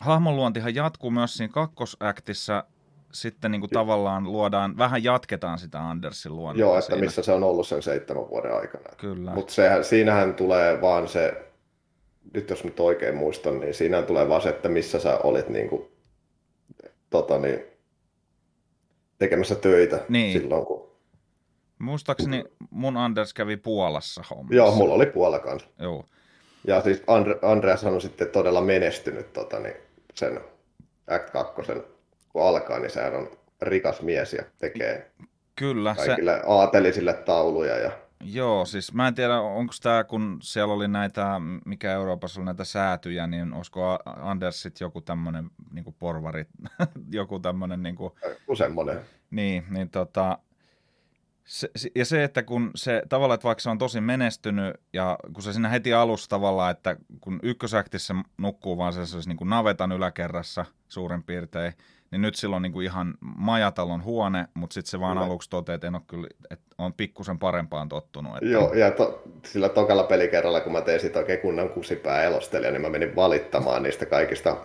hahmonluontihan jatkuu myös siinä kakkosäktissä, sitten niin kuin tavallaan luodaan, vähän jatketaan sitä Andersin luonnetta. Joo, että siinä. missä se on ollut sen seitsemän vuoden aikana. Kyllä. Mutta siinähän tulee vaan se nyt jos nyt oikein muistan, niin siinä tulee vaan se, että missä sä olit niin kuin, tota niin, tekemässä töitä niin. silloin, kun... Muistaakseni mun Anders kävi Puolassa hommassa. Joo, mulla oli Puola kanssa. Joo. Ja siis Andre, Andreas on sitten todella menestynyt tota, niin sen Act 2, kun alkaa, niin sehän on rikas mies ja tekee Kyllä, kaikille se... aatelisille tauluja ja Joo, siis mä en tiedä, onko tämä, kun siellä oli näitä, mikä Euroopassa oli näitä säätyjä, niin olisiko Andersit joku tämmöinen niin porvari, joku tämmöinen... Niin kuin. Niin, niin tota, se, ja se, että kun se tavallaan, että vaikka se on tosi menestynyt ja kun se siinä heti alussa tavallaan, että kun ykkösäktissä nukkuu vaan se niin kuin navetan yläkerrassa suurin piirtein, niin nyt silloin niin kuin ihan majatalon huone, mutta sitten se vaan kyllä. aluksi toteaa, että en ole kyllä, että on pikkusen parempaan tottunut. Että... Joo, ja to, sillä tokalla pelikerralla, kun mä tein siitä oikein kunnan kusipää elostelija, niin mä menin valittamaan niistä kaikista,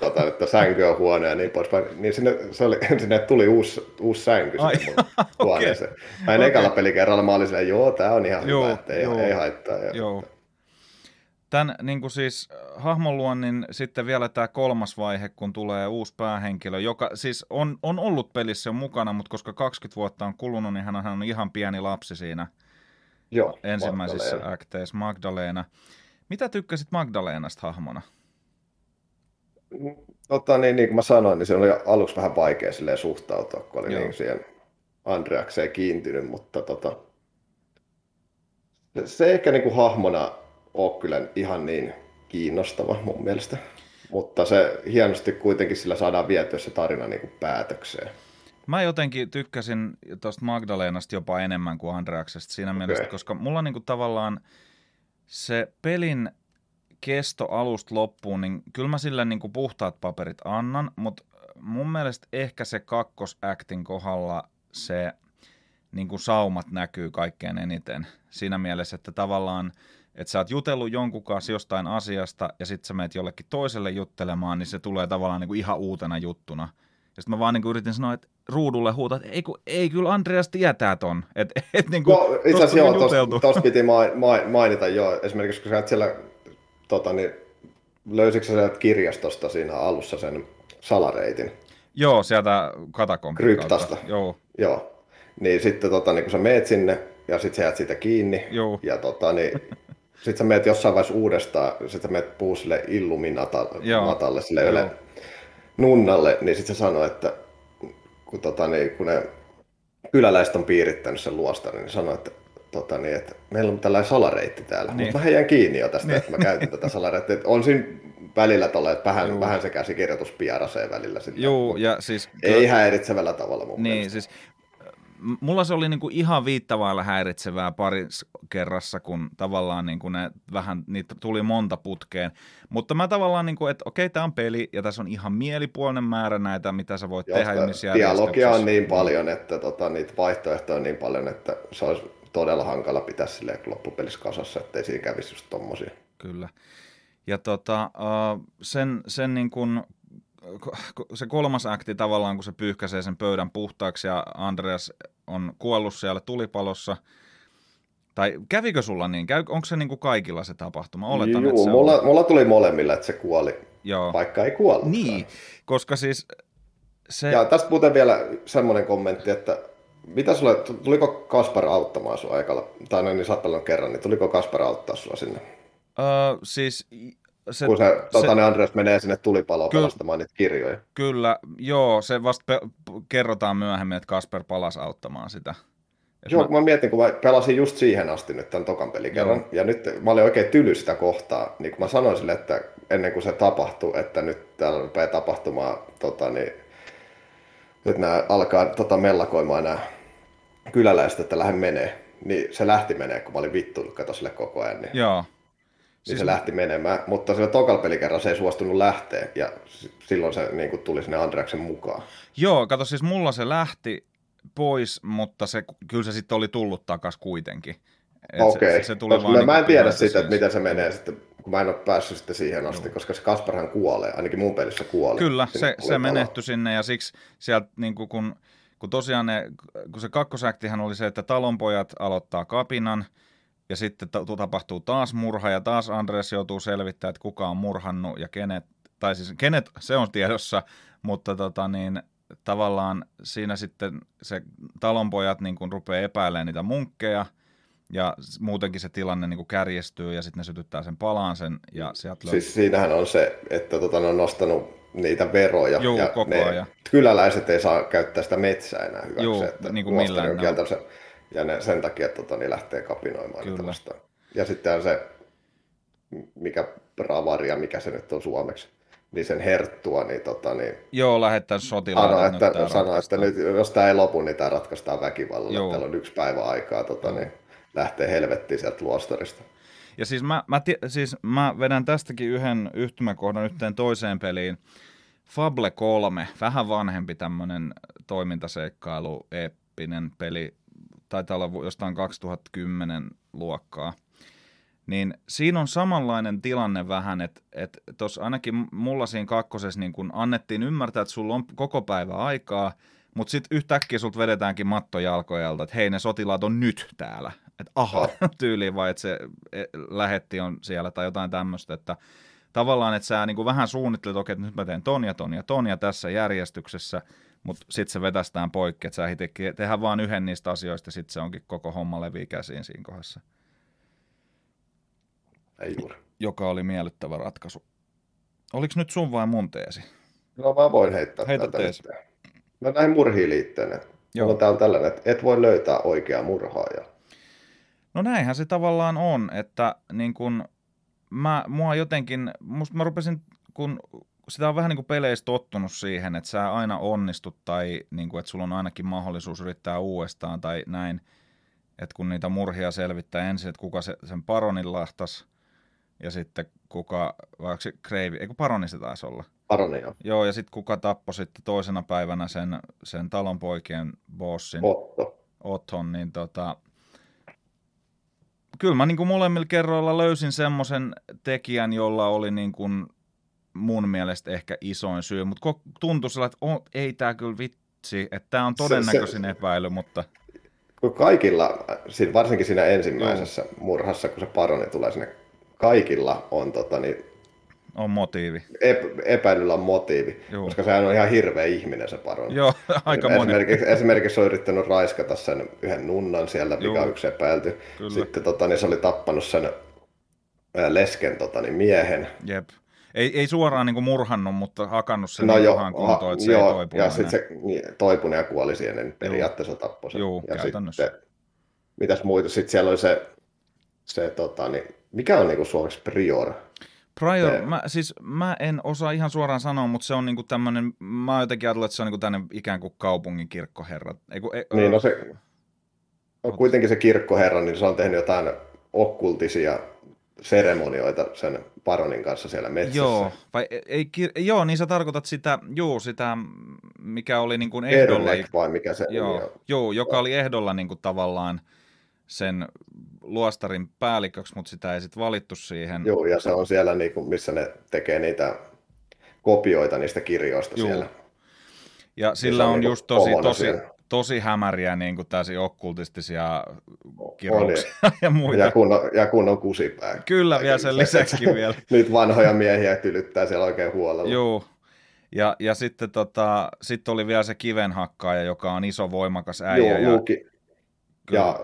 tota, että sänky on huono ja niin poispäin. Niin sinne, se oli, sinne tuli uusi, uusi sänky Ai, sinne mun huoneeseen. Mä en okay. ekalla pelikerralla, mä olin silleen, joo, tää on ihan joo, hyvä, että ei, joo, ei haittaa. Ja, joo. Tämän niin kuin siis hahmonluonnin sitten vielä tämä kolmas vaihe, kun tulee uusi päähenkilö, joka siis on, on ollut pelissä jo mukana, mutta koska 20 vuotta on kulunut, niin hän on, ihan pieni lapsi siinä Joo, ensimmäisissä Magdalena. akteissa, Magdalena. Mitä tykkäsit Magdalenasta hahmona? Tota, niin, niin kuin mä sanoin, niin se oli aluksi vähän vaikea suhtautua, kun oli Joo. niin siihen Andreakseen kiintynyt, mutta tota, se ehkä niin kuin hahmona ole kyllä ihan niin kiinnostava mun mielestä. Mutta se hienosti kuitenkin sillä saadaan vietyä se tarina niin kuin päätökseen. Mä jotenkin tykkäsin tuosta Magdalenasta jopa enemmän kuin Andreaksesta siinä okay. mielessä, koska mulla niin kuin tavallaan se pelin kesto alusta loppuun, niin kyllä mä sille niin kuin puhtaat paperit annan, mutta mun mielestä ehkä se kakkosaktin kohdalla se niin kuin saumat näkyy kaikkein eniten. Siinä mielessä, että tavallaan – että sä oot jutellut jonkun kanssa jostain asiasta ja sitten sä meet jollekin toiselle juttelemaan, niin se tulee tavallaan niin kuin ihan uutena juttuna. Ja sitten mä vaan niin kuin yritin sanoa, että ruudulle huutaa, että ei, kun, ei kyllä Andreas tietää ton. Et, et niin kuin, no, itse asiassa joo, tuossa piti mainita jo, esimerkiksi kun sä et siellä, tota, niin, löysitkö sä kirjastosta siinä alussa sen salareitin? Joo, sieltä katakompin Kryptasta. Joo. Joo. Niin sitten tota, niin kun sä meet sinne ja sitten sä jäät siitä kiinni. Joo. Ja tota, niin, sitten sä meet jossain vaiheessa uudestaan, sitten sä meet puu sille Illuminatalle, sille yle nunnalle, niin sitten se sanoi, että kun, tota, niin, kun ne kyläläiset on piirittänyt sen luosta, niin sanoi, että, tota, niin, että meillä on tällainen salareitti täällä, niin. mutta mä heidän kiinni jo tästä, niin. että mä käytän tätä salareittiä. On siinä välillä tolle, että vähän, vähän se käsikirjoitus pierasee välillä. Joo, ja siis... Ei häiritsevällä tavalla mun Niin, mielestä. siis mulla se oli niinku ihan viittavailla häiritsevää pari kerrassa, kun tavallaan niinku ne vähän, niitä tuli monta putkeen. Mutta mä tavallaan, niinku, että okei, tämä on peli ja tässä on ihan mielipuolinen määrä näitä, mitä sä voit Joo, tehdä Dialogia on niin paljon, että tota, niitä vaihtoehtoja on niin paljon, että se olisi todella hankala pitää silleen loppupelissä kasassa, ettei siinä kävisi just tommosia. Kyllä. Ja tota, sen, sen niin kuin se kolmas akti tavallaan, kun se pyyhkäisee sen pöydän puhtaaksi ja Andreas on kuollut siellä tulipalossa, tai kävikö sulla niin? Käy, onko se niin kuin kaikilla se tapahtuma? Oletan, Juu, että se mulla, on... mulla tuli molemmilla, että se kuoli, Joo. vaikka ei kuollut. Niin, koska siis se... Ja tästä muuten vielä semmoinen kommentti, että mitä sulle, tuliko Kaspar auttamaan sua aikalla, tai no niin, kerran, niin tuliko Kaspar auttaa sua sinne? Öö, siis se, kun se, se tota, ne Andres menee sinne tulipaloon ky- pelastamaan niitä kirjoja. Kyllä, joo, se vasta pe- kerrotaan myöhemmin, että Kasper palasi auttamaan sitä. Et joo, mä... kun mä mietin, kun mä pelasin just siihen asti nyt tämän tokan pelikerran, joo. ja nyt mä olin oikein tyly sitä kohtaa, niin kun mä sanoin sille, että ennen kuin se tapahtui, että nyt täällä rupeaa tapahtumaan, tota, niin, nyt nämä alkaa tota, mellakoimaan nämä kyläläiset, että lähden menee, niin se lähti menee, kun mä olin vittuillut kato sille koko ajan. Niin... Joo, niin siis... se lähti menemään, mutta sillä tokalla pelikerran se ei suostunut lähteä ja silloin se niin kuin, tuli sinne Andreaksen mukaan. Joo, kato siis mulla se lähti pois, mutta se, kyllä se sitten oli tullut takas kuitenkin. Okei, okay. se, se tuli mä, niin mä en tiedä sitä, että miten se menee sitten, kun mä en ole päässyt sitten siihen asti, Joo. koska se Kasparhan kuolee, ainakin mun pelissä kuolee. Kyllä, se, se menehtyi sinne ja siksi sieltä niin kuin kun, kun tosiaan ne, kun se kakkosäktihän oli se, että talonpojat aloittaa kapinan, ja sitten tapahtuu taas murha ja taas Andres joutuu selvittämään, että kuka on murhannut ja kenet, tai siis kenet, se on tiedossa, mutta tota niin, tavallaan siinä sitten se talonpojat niin kuin rupeaa epäilemään niitä munkkeja, ja muutenkin se tilanne niin kuin kärjestyy, ja sitten ne sytyttää sen palaan sen, ja sieltä Siis siinähän on se, että tota, ne on nostanut niitä veroja, Juu, ja koko ne ajan. kyläläiset ei saa käyttää sitä metsää enää hyväksi. Juu, että niin kuin millään. On ja ne sen takia tota, niin lähtee kapinoimaan Kyllä. Ja sitten se, mikä bravaria, mikä se nyt on suomeksi, niin sen herttua, niin, tota, niin Joo, lähettää sotilaat. sano, että, sano, että nyt, jos tämä ei lopu, niin tämä ratkaistaan väkivallalla. Joo. Täällä on yksi päivä aikaa tota, niin, lähtee helvettiin sieltä luostarista. Ja siis mä, mä, siis mä vedän tästäkin yhden yhtymäkohdan yhteen toiseen peliin. Fable 3, vähän vanhempi tämmönen toimintaseikkailu, eeppinen peli, taitaa olla jostain 2010 luokkaa. Niin siinä on samanlainen tilanne vähän, että et tuossa ainakin mulla siinä kakkosessa niin kun annettiin ymmärtää, että sulla on koko päivä aikaa, mutta sitten yhtäkkiä sulta vedetäänkin matto jalkojalta, että hei ne sotilaat on nyt täällä. Että aha, tyyliin vai että se e, lähetti on siellä tai jotain tämmöistä, että tavallaan, että sä niin kuin vähän suunnittelet, okei, että nyt mä teen ton ja ton ja ton ja tässä järjestyksessä, mutta sitten se vetästään poikki, että sä itsekin tehdään vaan yhden niistä asioista, sitten se onkin koko homma leviä käsiin siinä kohdassa, Ei juuri. joka oli miellyttävä ratkaisu. Oliko nyt sun vai mun teesi? No mä voin heittää Heitä tätä teesi. nyt. No näihin murhiin liittyen. Joo. Mulla on tällainen, että et voi löytää oikeaa murhaajaa. No näinhän se tavallaan on, että niin kun mä, mua jotenkin, musta mä rupesin, kun sitä on vähän niin kuin peleissä tottunut siihen, että sä aina onnistut tai niin kuin, että sulla on ainakin mahdollisuus yrittää uudestaan tai näin, että kun niitä murhia selvittää ensin, että kuka se, sen paronin lahtas ja sitten kuka, vai onko se Kreivi, eikö paroni se taisi olla? Paronia. Joo, ja sitten kuka tappoi sitten toisena päivänä sen, sen talonpoikien bossin. Otto. Othon, niin tota, kyllä mä niin kuin molemmilla kerroilla löysin semmoisen tekijän, jolla oli niin kuin mun mielestä ehkä isoin syy, mutta tuntui sellainen, että oh, ei tämä kyllä vitsi, että tämä on Se- todennäköisin se- epäily, mutta kaikilla, varsinkin siinä ensimmäisessä murhassa, kun se paroni tulee sinne, kaikilla on tota, niin, on motiivi. ep- epäilyllä on motiivi, Juu. koska sehän on ihan hirveä ihminen se paroni. Joo, aika moni. Esimerkiksi, esimerkiksi on yrittänyt raiskata sen yhden nunnan siellä, mikä on yksi epäilty. Kyllä. Sitten tota, niin se oli tappanut sen lesken tota, niin miehen. Jep. Ei, ei suoraan niin kuin murhannut, mutta hakannut sen No joo, ihan kuntoon, että se joo, ei toipunut ja sitten se niin, toipui ja kuoli siihen, niin periaatteessa tappoi sen. Juu, ja käytännössä. Sitten, mitäs muita? Sitten siellä oli se, se tota, niin, mikä on niinku suomeksi prior? Prior, Se- mä, siis mä en osaa ihan suoraan sanoa, mutta se on niinku tämmönen, mä oon jotenkin ajatellut, että se on niinku tämmönen ikään kuin kaupungin kirkkoherra. Eiku, ei, Niin, no se on kuitenkin se kirkkoherra, niin se on tehnyt jotain okkultisia seremonioita sen paronin kanssa siellä metsässä. Joo, vai ei, ei, kir- joo, niin sä tarkoitat sitä, joo, sitä, mikä oli niin kuin ehdolla. Erlek vai mikä se Joo, on? joo, joka oli ehdolla niin kuin tavallaan sen luostarin päälliköksi, mutta sitä ei sitten valittu siihen. Joo, ja se on siellä, niinku, missä ne tekee niitä kopioita niistä kirjoista Juu. siellä. Ja sillä on on niinku just tosi, tosi, siellä. Tosi hämäriä niin kuin täysin okkultistisia On, kirouksia ja muita. ja, kun on, ja kun on kusipää. Kyllä, vielä sen lisäksikin vielä. Niitä vanhoja miehiä tylyttää siellä oikein huolella. Joo. Ja, ja sitten tota, sit oli vielä se kivenhakkaaja, joka on iso voimakas äijä. Joo, ja, Luki. Kyllä. Ja,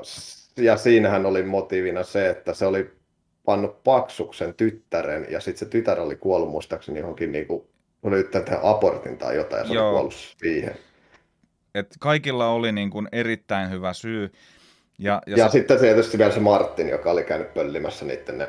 ja siinähän oli motiivina se, että se oli pannut paksuksen tyttären, ja sitten se tytär oli kuollut muistaakseni johonkin niinku, oli yrittänyt tehdä abortin tai jotain, ja se Joo. oli kuollut siihen. Et kaikilla oli niin kuin erittäin hyvä syy. Ja, Ja, ja, se, sitten tietysti vielä se Martin, joka oli käynyt pöllimässä niiden ne,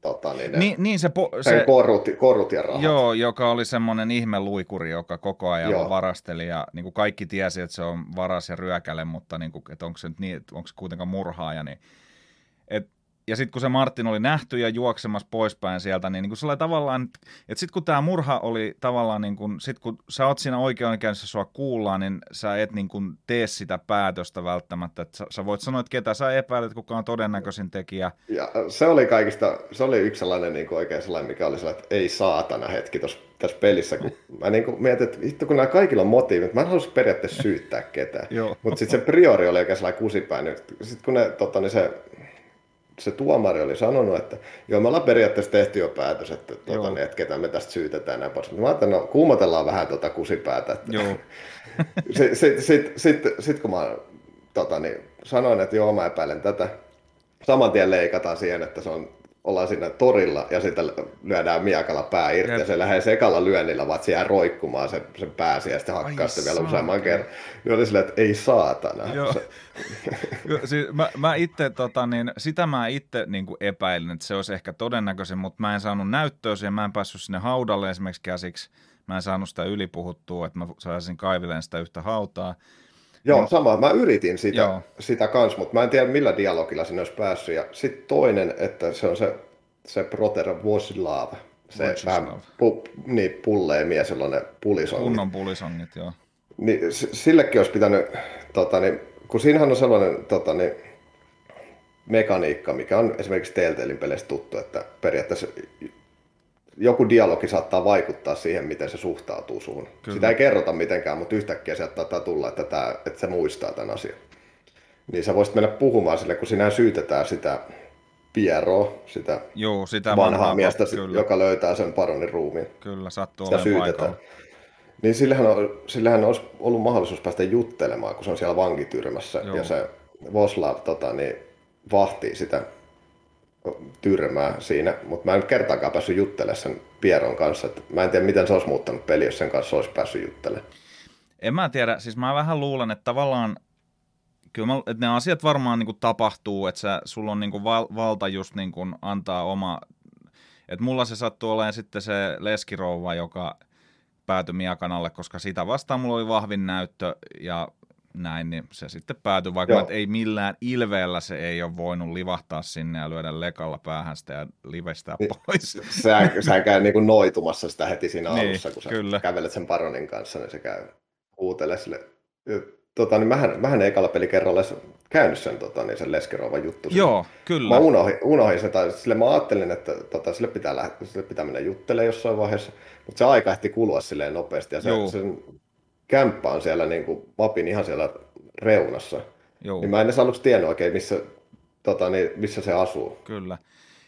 tota, niin ne niin, niin se, po, se, korut, korut ja rahat. joo, joka oli semmoinen ihmeluikuri, joka koko ajan Joo. varasteli ja niin kuin kaikki tiesi, että se on varas ja ryökäle, mutta niin kuin, että onko se nyt niin, onko se kuitenkaan murhaaja, niin et, ja sitten kun se Martin oli nähty ja juoksemassa poispäin sieltä, niin, niin kuin sellainen tavallaan, että sitten kun tämä murha oli tavallaan, niin kuin, sit kun sä oot siinä oikeudenkäynnissä, sua kuullaan, niin sä et niin kuin tee sitä päätöstä välttämättä. Että sä, sä voit sanoa, että ketä sä epäilet, kuka on todennäköisin tekijä. Ja se oli kaikista, se oli yksi sellainen niin kuin oikein sellainen, mikä oli sellainen, että ei saatana hetki tossa, tässä pelissä, kun mä niin kuin mietin, että vittu kun nämä kaikilla on motiivit, mä en halua periaatteessa syyttää ketään. Mutta sitten se priori oli oikein sellainen kusipää, niin sitten kun ne, tota, niin se, se tuomari oli sanonut, että joo, me ollaan periaatteessa tehty jo päätös, että, tota, niin, että ketä me tästä syytetään näin pois. Mä ajattelin, no kuumotellaan vähän tota kusipäätä. Että, Joo. Sitten sit, sit, sit, sit, kun mä tota, niin, sanoin, että joo, mä epäilen tätä, saman tien leikataan siihen, että se on ollaan siinä torilla ja sitten lyödään miakalla pää irti Jep. ja se lähde sekalla lyönnillä, vaan se jää roikkumaan sen, sen pääsi ja sitten hakkaa Ai sitä vielä useamman kerran. Niin oli silleen, että ei saatana. Joo. Siis mä, mä itse, tota, niin, sitä mä itse niin kuin epäilin, että se olisi ehkä todennäköisin, mutta mä en saanut näyttöä siihen, mä en päässyt sinne haudalle esimerkiksi käsiksi, mä en saanut sitä ylipuhuttua, että mä saisin kaivilleen sitä yhtä hautaa. Joo, sama. Mä yritin sitä, Joo. sitä kans, mutta mä en tiedä millä dialogilla sinne olisi päässyt. Ja sitten toinen, että se on se, se Proter Voslav. Se Vojislav. vähän pu, niin, pullee mies, ne pulisongit. Kunnon pulisongit, joo. Niin, sillekin olisi pitänyt, tota, niin, kun siinähän on sellainen tota, niin, mekaniikka, mikä on esimerkiksi Telltalein peleissä tuttu, että periaatteessa joku dialogi saattaa vaikuttaa siihen, miten se suhtautuu suhun. Kyllä. Sitä ei kerrota mitenkään, mutta yhtäkkiä sieltä saattaa tulla, että, tämä, että se muistaa tämän asian. Niin sä voisit mennä puhumaan sille, kun sinä syytetään sitä Pieroa, sitä Joo, sitä vanhaa miestä, kyllä, joka löytää sen paronin ruumiin. kyllä, sattuu Sitä syytetään. Niin sillähän, on, sillähän olisi ollut mahdollisuus päästä juttelemaan, kun se on siellä vankityrmässä. Joo. Ja se Voslav tota, niin, vahtii sitä tyrmää siinä. Mutta mä en kertaakaan päässyt juttelemaan sen Pieron kanssa. Et mä en tiedä, miten se olisi muuttanut peli, jos sen kanssa olisi päässyt juttelemaan. En mä tiedä, siis mä vähän luulen, että tavallaan kyllä mä, että ne asiat varmaan niin kuin tapahtuu, että sä, sulla on niin kuin val, valta just niin kuin antaa oma, että mulla se sattuu olemaan sitten se leskirouva, joka päätyi Miakanalle, koska sitä vastaan mulla oli vahvin näyttö ja näin, niin se sitten päätyi, vaikka ei millään ilveellä se ei ole voinut livahtaa sinne ja lyödä lekalla päähän sitä ja livestää Niin. pois. Sä, sä käy niin kuin noitumassa sitä heti siinä Niin, alussa, kun sä kyllä. kävelet sen paronin kanssa, niin se käy huutele sille. Tota, niin mähän, mähän ekalla pelikerralla käynyt sen, tota, niin sen Leskerovan juttu. Joo, kyllä. Mä unohdin, unohdin sen, tai sille mä ajattelin, että tota, sille, pitää lähteä, sille pitää mennä juttelemaan jossain vaiheessa, mutta se aika ehti kulua silleen nopeasti, ja se, Joo. sen kämppä on siellä niin kuin, mapin ihan siellä reunassa. Joo, Niin mä en edes aluksi tiennyt oikein, missä, tota, niin, missä se asuu. kyllä.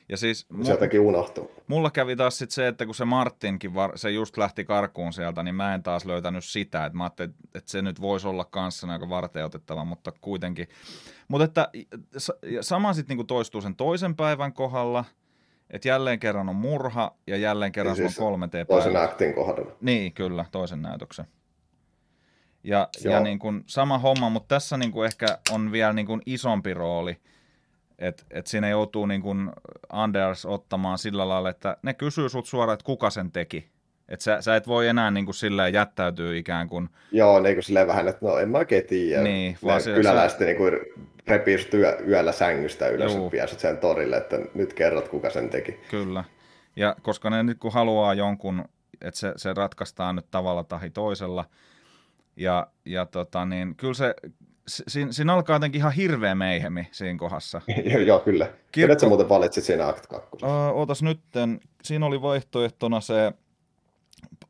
Ja siis Se jotenkin unohtui. Mulla kävi taas sit se, että kun se Martinkin, var, se just lähti karkuun sieltä, niin mä en taas löytänyt sitä. Että mä ajattelin, että se nyt voisi olla kanssa aika varteutettava, mutta kuitenkin. Mutta että sama sitten niinku toistuu sen toisen päivän kohdalla, että jälleen kerran on murha ja jälleen kerran Niin siis on kolme t Toisen aktin kohdalla. Niin, kyllä, toisen näytöksen. Ja, ja niin kuin sama homma, mutta tässä niin kuin ehkä on vielä niin kuin isompi rooli, että et siinä joutuu niin kuin Anders ottamaan sillä lailla, että ne kysyy sut suoraan, että kuka sen teki. Että sä, sä et voi enää niin kuin silleen jättäytyä ikään kuin, Joo, niin kuin silleen vähän, että no en mä oikein tiedä. Niin, vaan se- kyläläiset niin kuin repii yö, yöllä sängystä ylös, Juu. sut sen torille, että nyt kerrot, kuka sen teki. kyllä. Ja koska ne nyt kun haluaa jonkun, että se, se ratkaistaan nyt tavalla tai toisella, ja, ja tota niin, kyllä se, si- siinä, siinä alkaa jotenkin ihan hirveä meihemi siinä kohdassa. Joo, kyllä. Kirkko- Kenet sä muuten valitsit siinä Act 2? Öö, ootas nytten, siinä oli vaihtoehtona se,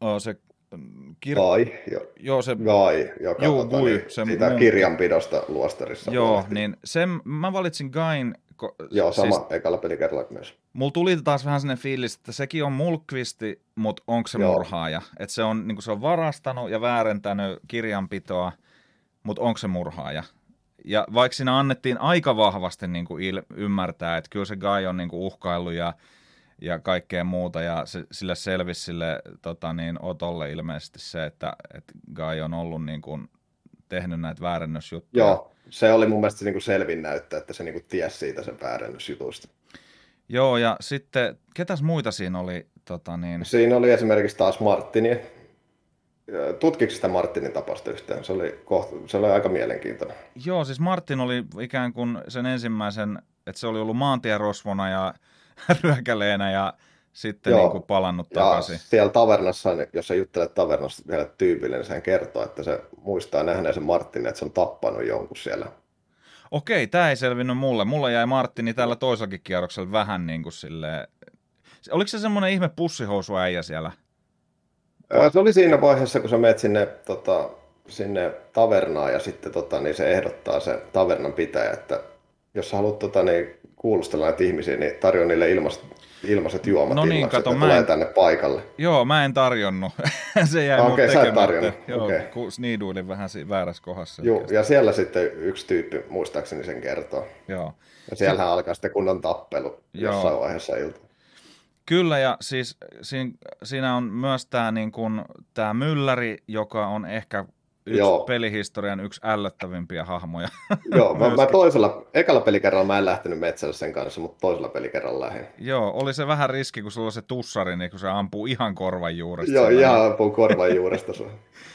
öö, se mm, kir... Vai, jo, joo, se, Vai, joka Juu, tota, niin, se sitä mun- kirjanpidosta luostarissa. joo, huolehti. niin sen, mä valitsin Gain, ko, Joo, sama, siis, ekalla pelikerralla myös. mulla tuli taas vähän sellainen fiilis, että sekin on mulkvisti, mutta onko se Joo. murhaaja? Että se on, niin se on varastanut ja väärentänyt kirjanpitoa, mutta onko se murhaaja? Ja vaikka siinä annettiin aika vahvasti niin kuin il, ymmärtää, että kyllä se Guy on niin kuin uhkaillut ja, ja kaikkea muuta, ja se, sille selvisi sille tota niin, Otolle ilmeisesti se, että, että Guy on ollut niin kuin, tehnyt näitä väärennösjuttuja. Joo, se oli mun mielestä se niin kuin selvin näyttö, että se niin kuin tiesi siitä sen väärennysjutusta. Joo, ja sitten, ketäs muita siinä oli? Tota niin, Siinä oli esimerkiksi taas Martini. Tutkiko sitä Martinin tapausta yhtään? Se oli, kohta, se oli aika mielenkiintoinen. Joo, siis Martin oli ikään kuin sen ensimmäisen, että se oli ollut maantierosvona ja ryökäleenä ja sitten Joo. niin kuin palannut Ja takaisin. siellä tavernassa, niin jos sä juttelet tavernassa vielä tyypille, niin sehän kertoo, että se muistaa nähneen sen Martin, että se on tappanut jonkun siellä. Okei, tämä ei selvinnyt mulle. Mulla jäi Martini tällä toisellakin kierroksella vähän niin kuin silleen... Oliko se semmoinen ihme pussihousuäijä siellä? Se oli siinä vaiheessa, kun sä menet sinne, tota, sinne tavernaan ja sitten tota, niin se ehdottaa se tavernan pitäjä, että jos sä haluat tota, niin, kuulustella näitä ihmisiä, niin tarjoa niille ilmasta ilmaiset juomat No niin, kato, että mä tulee en- tänne paikalle. Joo, mä en tarjonnut. se jäi Ah, mut okei, sä et tarjonnut, Joo, okei. kun sniiduilin vähän si- väärässä kohdassa. Joo, ja siellä sitten yksi tyyppi muistaakseni sen kertoo. Joo. Ja siellähän alkaa sitten kunnon tappelu Joo. jossain vaiheessa iltaa. Kyllä, ja siis siinä, siinä on myös tämä niin kun, tää mylläri, joka on ehkä yksi Joo. pelihistorian yksi ällöttävimpiä hahmoja. Joo, mä, mä toisella, ekalla pelikerralla mä en lähtenyt metsälle sen kanssa, mutta toisella pelikerralla lähdin. Joo, oli se vähän riski, kun sulla on se tussari, niin kun se ampuu ihan korvan juuresta. Joo, ihan ampuu korvan juuresta.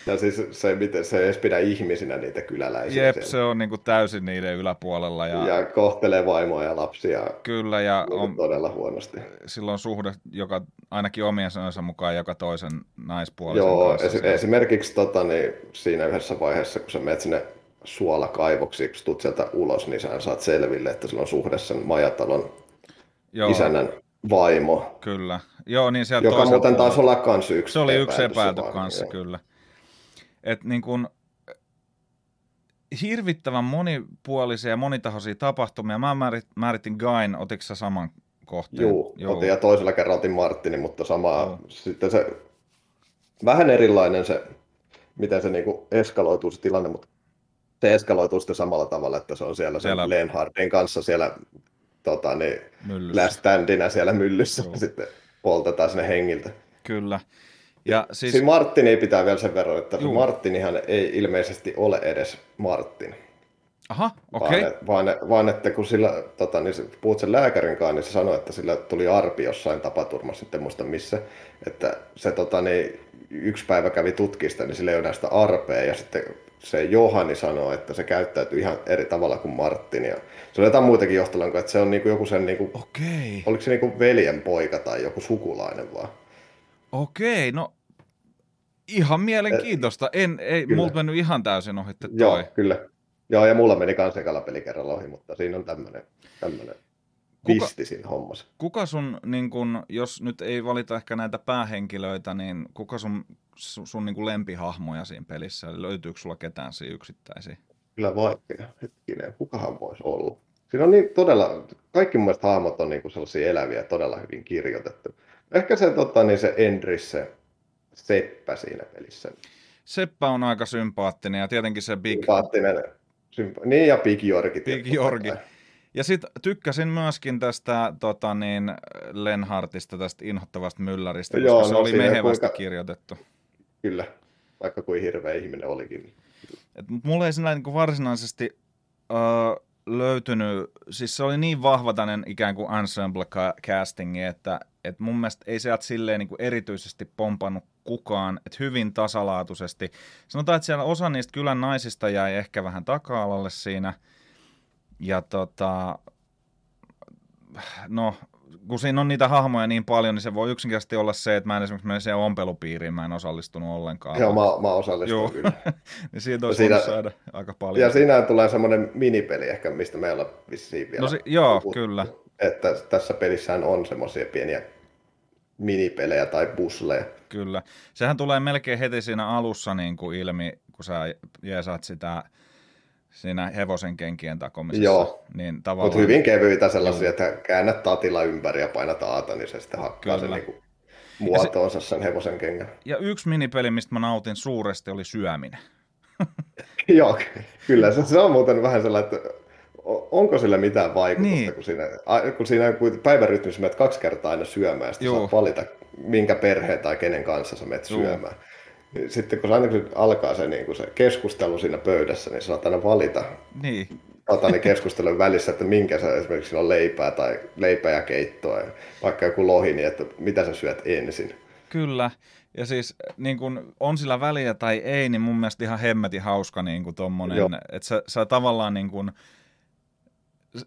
Ja siis se, miten se ei edes pidä ihmisinä niitä kyläläisiä Jep, siellä. se on niin kuin täysin niiden yläpuolella. Ja, Ja kohtelee vaimoa ja lapsia Kyllä, ja on... on, todella huonosti. sillä on suhde, joka ainakin omien sanojensa mukaan joka toisen naispuolisen Joo, kanssa. esi- esimerkiksi tota, niin, siinä yhdessä vaiheessa, kun sä menet sinne suolakaivoksi, kun tulet sieltä ulos, niin sä saat selville, että sillä on suhde sen majatalon Joo, isännän vaimo, Kyllä. Joo, niin sieltä joka muuten taas olla kans yksi Se oli yksi epäilty vaan, kanssa, joo. kyllä. Et niin kun, hirvittävän monipuolisia ja monitahoisia tapahtumia. Mä määrit, määritin Gain, otitko sä saman kohteen? Juu, otin ja toisella kerralla otin Martinin, mutta samaa, Joo. sitten se vähän erilainen se, miten se niinku eskaloituu se tilanne, mutta se eskaloituu sitten samalla tavalla, että se on siellä, Siellä- siellä... Lenhardin kanssa siellä tota, niin, standina siellä myllyssä, Joo. ja sitten poltetaan sinne hengiltä. Kyllä. Ja Siis... Siinä Martini pitää vielä sen verran, että Juu. Martinihan ei ilmeisesti ole edes Martin. Aha, okei. Vaan, et- vaan, vaan, että kun sillä, tota, niin puhut sen lääkärin kanssa, niin se sanoi, että sillä tuli arpi jossain tapaturmassa, sitten en muista missä, että se tota, niin, yksi päivä kävi tutkista, niin sillä ei ole näistä arpea, ja sitten se Johani sanoi, että se käyttäytyy ihan eri tavalla kuin Martin, ja se on jotain muitakin johtolankoja, että se on niinku joku sen, niinku, Okei, oliko se niinku veljen poika tai joku sukulainen vaan. okei, no ihan mielenkiintoista. En, ei, Kyllä. multa mennyt ihan täysin ohi toi. Joo, kyllä. Joo, ja mulla meni kans ekalla pelikerralla ohi, mutta siinä on tämmönen, tämmönen Kuka- visti siinä hommassa. Kuka sun, niin kun, jos nyt ei valita ehkä näitä päähenkilöitä, niin kuka sun, sun, sun niin kun lempihahmoja siinä pelissä? Eli löytyykö sulla ketään siinä yksittäisiä? Kyllä vaikea. Hetkinen, kukahan voisi olla? Siinä on niin todella, kaikki mun hahmot on niin sellaisia eläviä, todella hyvin kirjoitettu. Ehkä se, tota, niin se Endris, se Seppä siinä pelissä. Seppä on aika sympaattinen ja tietenkin se Big, Sympaattinen. Sympa- niin ja Big Jorgi. Big Jorgi. Ja sitten tykkäsin myöskin tästä tota niin, Lenhartista, tästä inhottavasta mylläristä, koska Joo, se no oli mehevästi kuinka- kirjoitettu. Kyllä, vaikka kuin hirveä ihminen olikin. Et mulla ei sillä niin varsinaisesti öö, löytynyt, siis se oli niin vahva tämmöinen ikään kuin ensemble ca- castingi, että et mun mielestä ei sieltä silleen niin kuin erityisesti pompannut kukaan, että hyvin tasalaatuisesti. Sanotaan, että siellä osa niistä kylän naisista jäi ehkä vähän taka-alalle siinä, ja tota, no, kun siinä on niitä hahmoja niin paljon, niin se voi yksinkertaisesti olla se, että mä en esimerkiksi mene siihen ompelupiiriin, mä en osallistunut ollenkaan. Joo, mä, mä osallistun Joo. kyllä. niin siitä olisi Siinä- saada aika paljon. Ja siinä tulee semmoinen minipeli ehkä, mistä me ei olla vissiin vielä No si- joo, puhuttu. kyllä. Että tässä pelissähän on semmoisia pieniä minipelejä tai pusleja. Kyllä. Sehän tulee melkein heti siinä alussa niin kuin ilmi, kun sä jeesaat sitä siinä hevosen kenkien takomisessa. Joo. Niin tavallaan... Mutta hyvin kevyitä sellaisia, että käännät tatilla ympäri ja painat aata, niin se sitten hakkaa Kyllä. sen niinku muotoonsa sen hevosen kengän. Ja yksi minipeli, mistä mä nautin suuresti, oli syöminen. Joo, kyllä se, se on muuten vähän sellainen, että onko sillä mitään vaikutusta, Niin. kun siinä, kun siinä kun päivärytmissä menet kaksi kertaa aina syömään, Joo. saat valita, minkä perheen tai kenen kanssa sä menet Joo. syömään. Niin Sitten kun, aina kun alkaa se, niin kun se keskustelu siinä pöydässä, niin saat aina valita Niin, tota, niin keskustelun välissä, että minkä sä esimerkiksi on leipää tai leipää ja keittoa, ja vaikka joku lohi, niin että mitä sä syöt ensin. kyllä. Ja siis niin kun on sillä väliä tai ei, niin mun mielestä ihan hemmetin hauska niin tommonen, että sä, sä tavallaan niin kuin,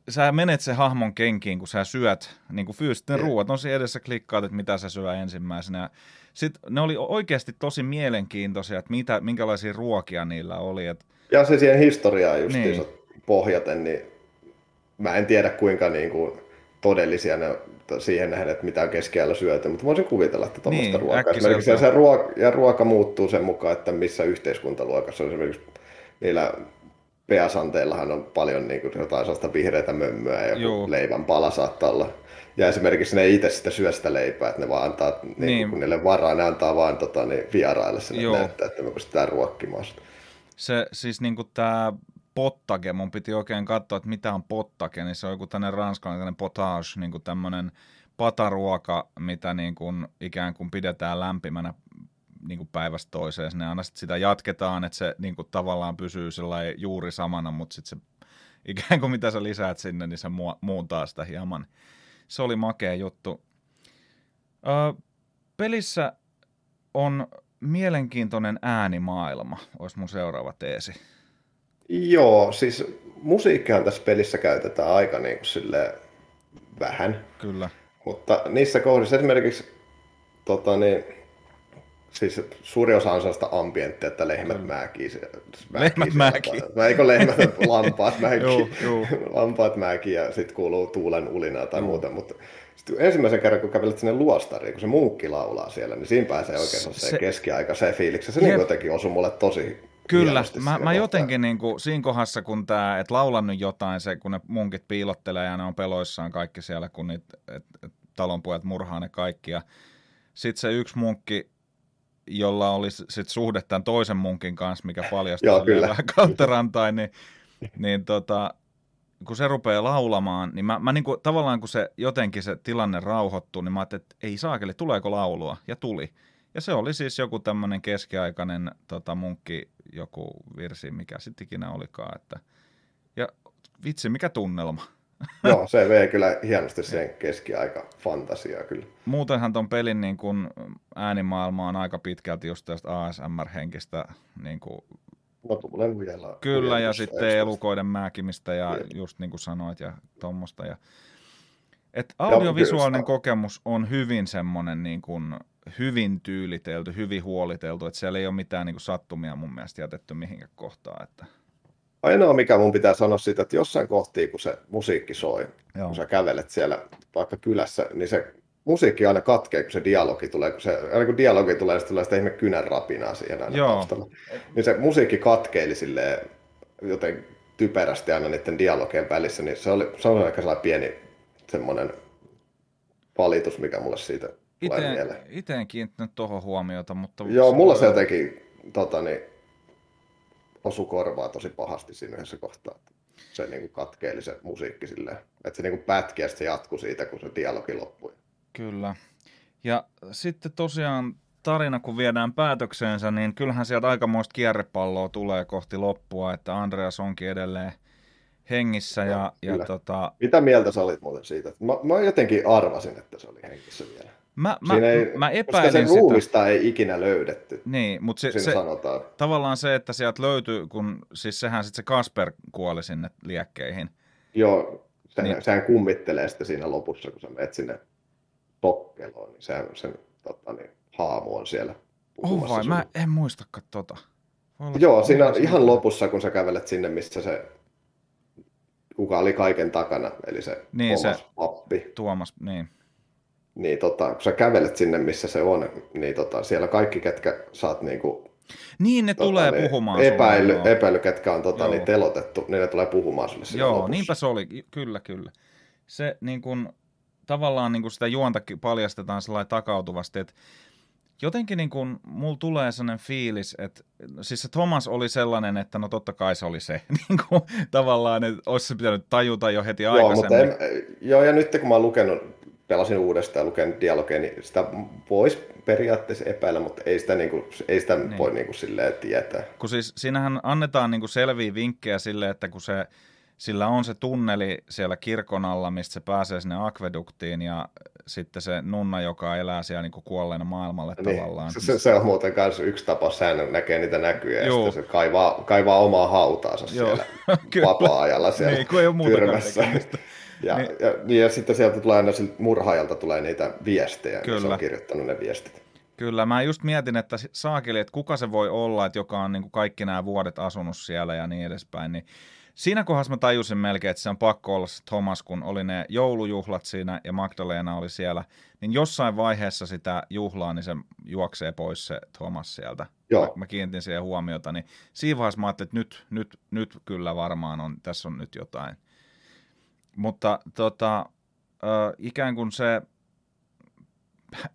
sä menet se hahmon kenkiin, kun sä syöt niin kuin fyysisten Jep. ruuat, on siinä edessä klikkaat, että mitä sä syö ensimmäisenä. Sitten ne oli oikeasti tosi mielenkiintoisia, että mitä, minkälaisia ruokia niillä oli. Että, Ja se siihen historiaan justiinsa Niin. pohjaten, niin mä en tiedä kuinka niin kuin todellisia ne siihen nähden, että mitä on keskiajalla syöty, mutta voisin kuvitella, että tuommoista Niin, ruokaa. Esimerkiksi se ruoka, ja ruoka muuttuu sen mukaan, että missä yhteiskuntaluokassa on esimerkiksi niillä peasanteillahan on paljon niin kuin jotain sellaista vihreitä mömmöä ja leivän pala saattaa olla Ja esimerkiksi ne ei itse sitä syö sitä leipää, että ne vaan antaa, niin, niin. kun niille varaa, ne antaa vaan tota, niin vieraille sinne Joo. näyttää, että me pystytään ruokkimaan sitä. Se siis niin kuin tämä pottage, mun piti oikein katsoa, että mitä on pottage, niin se on joku tämmöinen ranskalainen potage, niin kuin tämmöinen pataruoka, mitä niin kuin ikään kuin pidetään lämpimänä niin kuin päivästä toiseen. Ne aina sit sitä jatketaan, että se niin kuin tavallaan pysyy juuri samana, mutta sitten se ikään kuin mitä sä lisäät sinne, niin se muuntaa sitä hieman. Se oli makea juttu. Ö, pelissä on mielenkiintoinen äänimaailma, olisi mun seuraava teesi. Joo, siis musiikkia tässä pelissä käytetään aika niin kuin sille vähän. Kyllä. Mutta niissä kohdissa esimerkiksi tota niin, Siis suuri osa on sellaista ambienttia, että lehmät määkii. Lehmät määkii. Eikö lehmät, lampaat määkii. lampaat määkii ja sitten kuuluu tuulen ulinaa tai muuta. Mutta sitten ensimmäisen kerran, kun kävelet sinne luostariin, kun se munkki laulaa siellä, niin siinä pääsee oikein se, se keskiaikaiseen fiiliksi. Se niin jotenkin osui mulle tosi Kyllä, mä, mä jotenkin niin kuin, siinä kohdassa, kun tämä, että laulan nyt jotain, se, kun ne munkit piilottelee ja ne on peloissaan kaikki siellä, kun niitä, et, et, talonpojat murhaa ne kaikki. Ja sitten se yksi munkki jolla oli sit suhde tämän toisen munkin kanssa, mikä paljastui vähän kautta rantain, niin, niin tota, kun se rupeaa laulamaan, niin mä, mä niinku, tavallaan kun se jotenkin se tilanne rauhoittui, niin mä ajattelin, että ei saakeli, tuleeko laulua? Ja tuli. Ja se oli siis joku tämmöinen keskiaikainen tota, munkki, joku virsi, mikä sitten ikinä olikaan. Että... Ja vitsi, mikä tunnelma. Joo, se vei kyllä hienosti sen keskiaika fantasiaa kyllä. Muutenhan ton pelin niin kun äänimaailma on aika pitkälti just tästä ASMR-henkistä niin kuin No, vielä. Kyllä, ja sitten elukoiden määkimistä ja Kyllä. just niin kuin sanoit ja tuommoista. Ja... Et audiovisuaalinen kokemus on hyvin semmoinen niin kuin, hyvin tyylitelty, hyvin huoliteltu, että siellä ei ole mitään niin kuin sattumia mun mielestä jätetty mihinkään kohtaan. Että... Ainoa, mikä mun pitää sanoa siitä, että jossain kohtii, kun se musiikki soi, Joo. kun sä kävelet siellä vaikka kylässä, niin se musiikki aina katkee, kun se dialogi tulee. Kun se, aina kun dialogi tulee, niin tulee sitä ihme kynän rapinaa siihen aina Joo. taustalla. Niin se musiikki katkeili silleen joten typerästi aina niiden dialogien välissä, niin se oli, se oli aika sellainen pieni semmoinen valitus, mikä mulle siitä Ite, mieleen. Itse en kiinnittänyt tuohon huomiota, mutta... Joo, mulla se jotenkin tota, niin, osu korvaa tosi pahasti siinä yhdessä kohtaa. Se niin kuin katkeeli se musiikki silleen, että se niin kuin pätki ja se jatkui siitä, kun se dialogi loppui. Kyllä. Ja sitten tosiaan tarina, kun viedään päätökseensä, niin kyllähän sieltä aikamoista kierrepalloa tulee kohti loppua, että Andreas onkin edelleen hengissä. Ja, ja, ja tota... Mitä mieltä sä olit muuten siitä? Mä, mä jotenkin arvasin, että se oli hengissä vielä. Mä, mä, ei, mä epäilin koska sen ruumista ei ikinä löydetty. Niin, mutta se, se, sanotaan. tavallaan se, että sieltä löytyy, kun siis sehän sitten se Kasper kuoli sinne liekkeihin. Joo, sehän, niin. sehän kummittelee sitten siinä lopussa, kun sä menet sinne tokkeloon, niin sehän sen tota, niin, haamu on siellä Oh vai, mä en muistakaan tota. Joo, siinä on ihan lopussa, kun sä kävelet sinne, missä se kuka oli kaiken takana, eli se niin, Tuomas se Pappi. Tuomas, niin niin tota, kun sä kävelet sinne, missä se on, niin tota, siellä kaikki, ketkä saat niinku, niin, ne tota, tulee niin, puhumaan epäily, sulle, epäily, ketkä on tota, niin telotettu, niin ne tulee puhumaan sulle Joo, lopussa. niinpä se oli, kyllä, kyllä. Se niin kun, tavallaan niin kun sitä juonta paljastetaan sellainen takautuvasti, että jotenkin niin kun, mulla tulee sellainen fiilis, että siis se Thomas oli sellainen, että no totta kai se oli se, niin kun, tavallaan, että olisi se pitänyt tajuta jo heti joo, aikaisemmin. Mutta en, joo, ja nyt kun mä oon lukenut pelasin uudestaan ja lukenut dialogeja, niin sitä voisi periaatteessa epäillä, mutta ei sitä, niin kuin, ei sitä niin. voi niin kuin, silleen tietää. Kun siis siinähän annetaan niin kuin selviä vinkkejä sille, että kun se, sillä on se tunneli siellä kirkon alla, mistä se pääsee sinne akveduktiin ja sitten se nunna, joka elää siellä niin kuin kuolleena maailmalle niin. tavallaan. Se, se, on muuten myös yksi tapa, sehän näkee niitä näkyjä Joo. ja se kaivaa, kaivaa omaa hautaansa Joo. siellä vapaa-ajalla siellä niin, kun ei ole tyrmässä. Ja, niin. ja, ja, sitten sieltä tulee aina murhaajalta tulee niitä viestejä, Kyllä. se on kirjoittanut ne viestit. Kyllä, mä just mietin, että saakeli, että kuka se voi olla, että joka on niin kuin kaikki nämä vuodet asunut siellä ja niin edespäin, niin siinä kohdassa mä tajusin melkein, että se on pakko olla se Thomas, kun oli ne joulujuhlat siinä ja Magdalena oli siellä, niin jossain vaiheessa sitä juhlaa, niin se juoksee pois se Thomas sieltä. Joo. Mä, mä kiinnitin siihen huomiota, niin siinä vaiheessa mä ajattelin, että nyt, nyt, nyt kyllä varmaan on, tässä on nyt jotain. Mutta tota, äh, ikään kuin se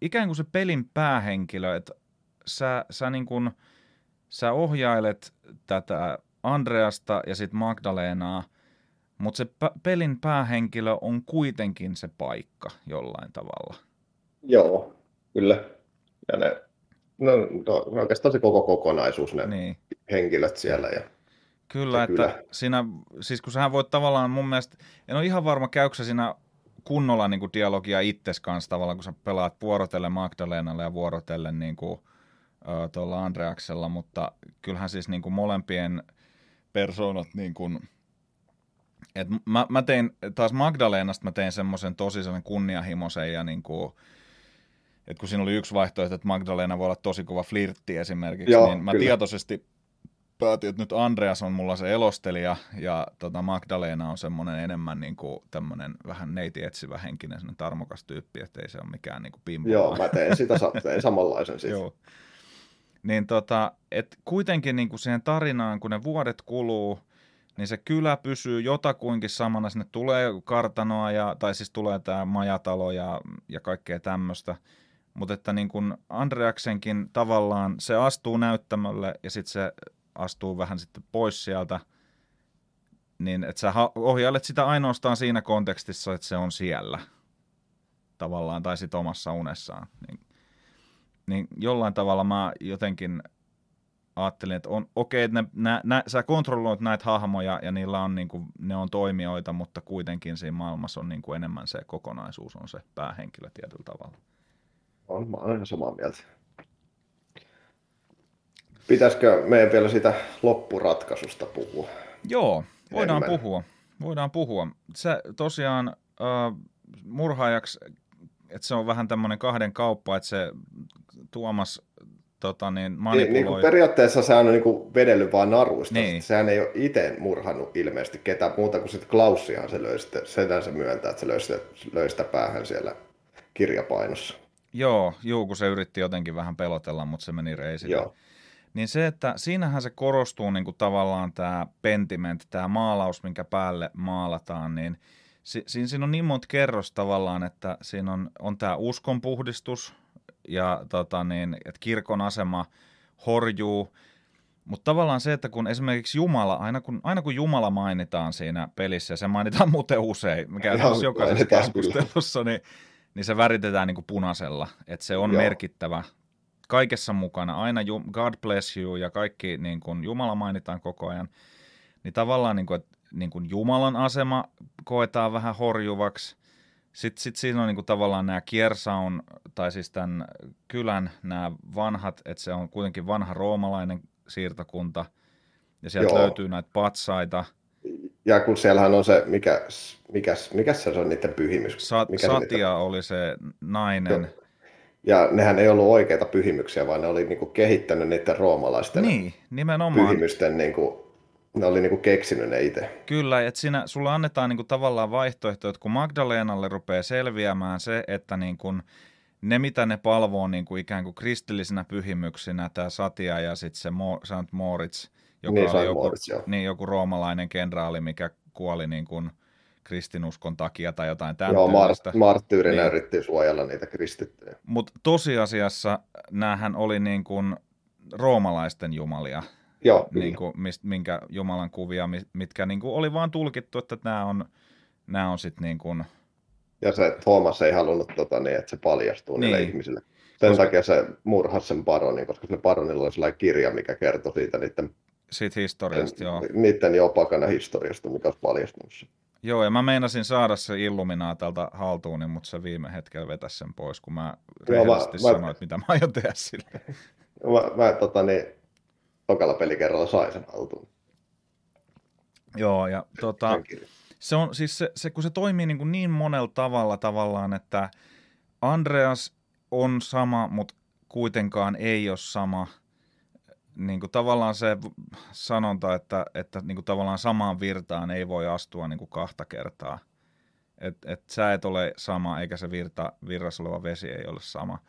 ikään kuin se pelin päähenkilö, että sä, sä, niin kuin, sä ohjailet tätä Andreasta ja sitten Magdalenaa, mutta se p- pelin päähenkilö on kuitenkin se paikka jollain tavalla. Joo, kyllä. Ja ne, no, no oikeastaan se koko kokonaisuus, ne niin. henkilöt siellä. Ja Kyllä, että kyllä. siinä, siis kun sähän voit tavallaan mun mielestä, en ole ihan varma käykö siinä kunnolla niin kuin dialogia itses kanssa tavallaan, kun sä pelaat vuorotellen Magdalenalle ja vuorotellen niin kuin, tuolla Andreaksella, mutta kyllähän siis niin kuin molempien persoonat niin kuin, et mä, mä tein taas Magdalenasta mä tein semmoisen tosi sellainen kunnianhimoisen ja niin kuin, että kun siinä oli yksi vaihtoehto, että Magdalena voi olla tosi kova flirtti esimerkiksi, Joo, niin mä kyllä. tietoisesti päätin, että nyt Andreas on mulla se elostelija ja tota Magdalena on semmoinen enemmän niin kuin tämmöinen vähän neiti etsivä henkinen, semmoinen tarmokas tyyppi, että ei se ole mikään niin kuin Joo, mä teen sitä tein samanlaisen siitä. Joo. Niin tota, et kuitenkin niin kuin siihen tarinaan, kun ne vuodet kuluu, niin se kylä pysyy jotakuinkin samana, sinne tulee kartanoa, ja, tai siis tulee tämä majatalo ja, ja kaikkea tämmöistä, mutta että niin kuin Andreaksenkin tavallaan se astuu näyttämölle ja sitten se astuu vähän sitten pois sieltä, niin että sä ohjailet sitä ainoastaan siinä kontekstissa, että se on siellä tavallaan, tai sitten omassa unessaan. Niin, niin jollain tavalla mä jotenkin ajattelin, että on okei, okay, että ne, nä, nä, sä kontrolloit näitä hahmoja ja niillä on, niin kuin, ne on toimijoita, mutta kuitenkin siinä maailmassa on niin kuin enemmän se kokonaisuus, on se päähenkilö tietyllä tavalla. On, mä olen samaa mieltä. Pitäisikö meidän vielä sitä loppuratkaisusta puhua? Joo, voidaan Enemmän. puhua. Voidaan puhua. Se tosiaan äh, murhaajaksi, että se on vähän tämmöinen kahden kauppa, että se Tuomas tota, niin, manipuloi. Niin, niin periaatteessa se on niin kuin vedellyt vaan naruista. Niin. Sehän ei ole itse murhannut ilmeisesti ketään muuta kuin sitten Klaussihan se löi sitten, sen se myöntää, että se löi sitä, löi sitä päähän siellä kirjapainossa. Joo, juu, kun se yritti jotenkin vähän pelotella, mutta se meni reisille. Joo. Niin se, että siinähän se korostuu niin kuin tavallaan tämä pentiment, tämä maalaus, minkä päälle maalataan, niin si- siinä, siinä on niin monta kerros tavallaan, että siinä on, on tämä uskonpuhdistus ja tota niin, että kirkon asema horjuu, mutta tavallaan se, että kun esimerkiksi Jumala, aina kun, aina kun Jumala mainitaan siinä pelissä, ja se mainitaan muuten usein, mikä on jokaisessa keskustelussa, niin, niin se väritetään niin kuin punaisella, että se on Joo. merkittävä kaikessa mukana, aina God bless you ja kaikki niin kuin Jumala mainitaan koko ajan, niin tavallaan niin kuin, että niin kuin Jumalan asema koetaan vähän horjuvaksi. Sitten sit siinä on niin kuin tavallaan nämä Kiersaun, tai siis tämän kylän nämä vanhat, että se on kuitenkin vanha roomalainen siirtokunta, ja sieltä Joo. löytyy näitä patsaita. Ja kun siellähän on se, mikä, mikä, mikä se on niiden pyhimys? Sa- mikä Satia se oli se nainen. Joo ja nehän ei ollut oikeita pyhimyksiä, vaan ne oli niinku kehittänyt niiden roomalaisten niin, nimenomaan. pyhimysten, niinku, ne oli niinku keksinyt ne itse. Kyllä, että siinä sulla annetaan niinku tavallaan vaihtoehto, että kun Magdalenalle rupeaa selviämään se, että niinku ne mitä ne palvoo niinku ikään kuin kristillisinä pyhimyksinä, tämä Satia ja sitten se Mo- St. Moritz, joka niin, oli joku, Moritz, niin, joku roomalainen kenraali, mikä kuoli niin kuin – kristinuskon takia tai jotain tämän Joo, mar- marttyyrinä niin. yritti suojella niitä kristittyjä. Mutta tosiasiassa näähän oli niin kuin roomalaisten jumalia. Joo, niin kuin, mist, minkä Jumalan kuvia, mitkä niin kuin oli vaan tulkittu, että nämä on, nämä on sitten niin kuin... Ja se Thomas ei halunnut, tota, niin, että se paljastuu niin. niille ihmisille. Sen koska... takia se murhasi sen paronin, koska se paronilla oli sellainen kirja, mikä kertoi siitä niiden, siitä historiasta, joo. niiden jo pakana historiasta, mikä olisi paljastunut. Joo, ja mä meinasin saada se Illuminaatalta haltuun, mutta se viime hetkellä vetäisi sen pois, kun mä rehellisesti sanoin, mä... että mitä mä aion tehdä sille. Mä, mä tota, niin, tokalla pelikerralla sain sen haltuun. Joo, ja tota, se on siis se, se, kun se toimii niin, kuin niin monella tavalla tavallaan, että Andreas on sama, mutta kuitenkaan ei ole sama – niin kuin tavallaan se sanonta, että, että niin kuin tavallaan samaan virtaan ei voi astua niin kuin kahta kertaa. Että et sä et ole sama, eikä se virta, virrassa oleva vesi ei ole sama.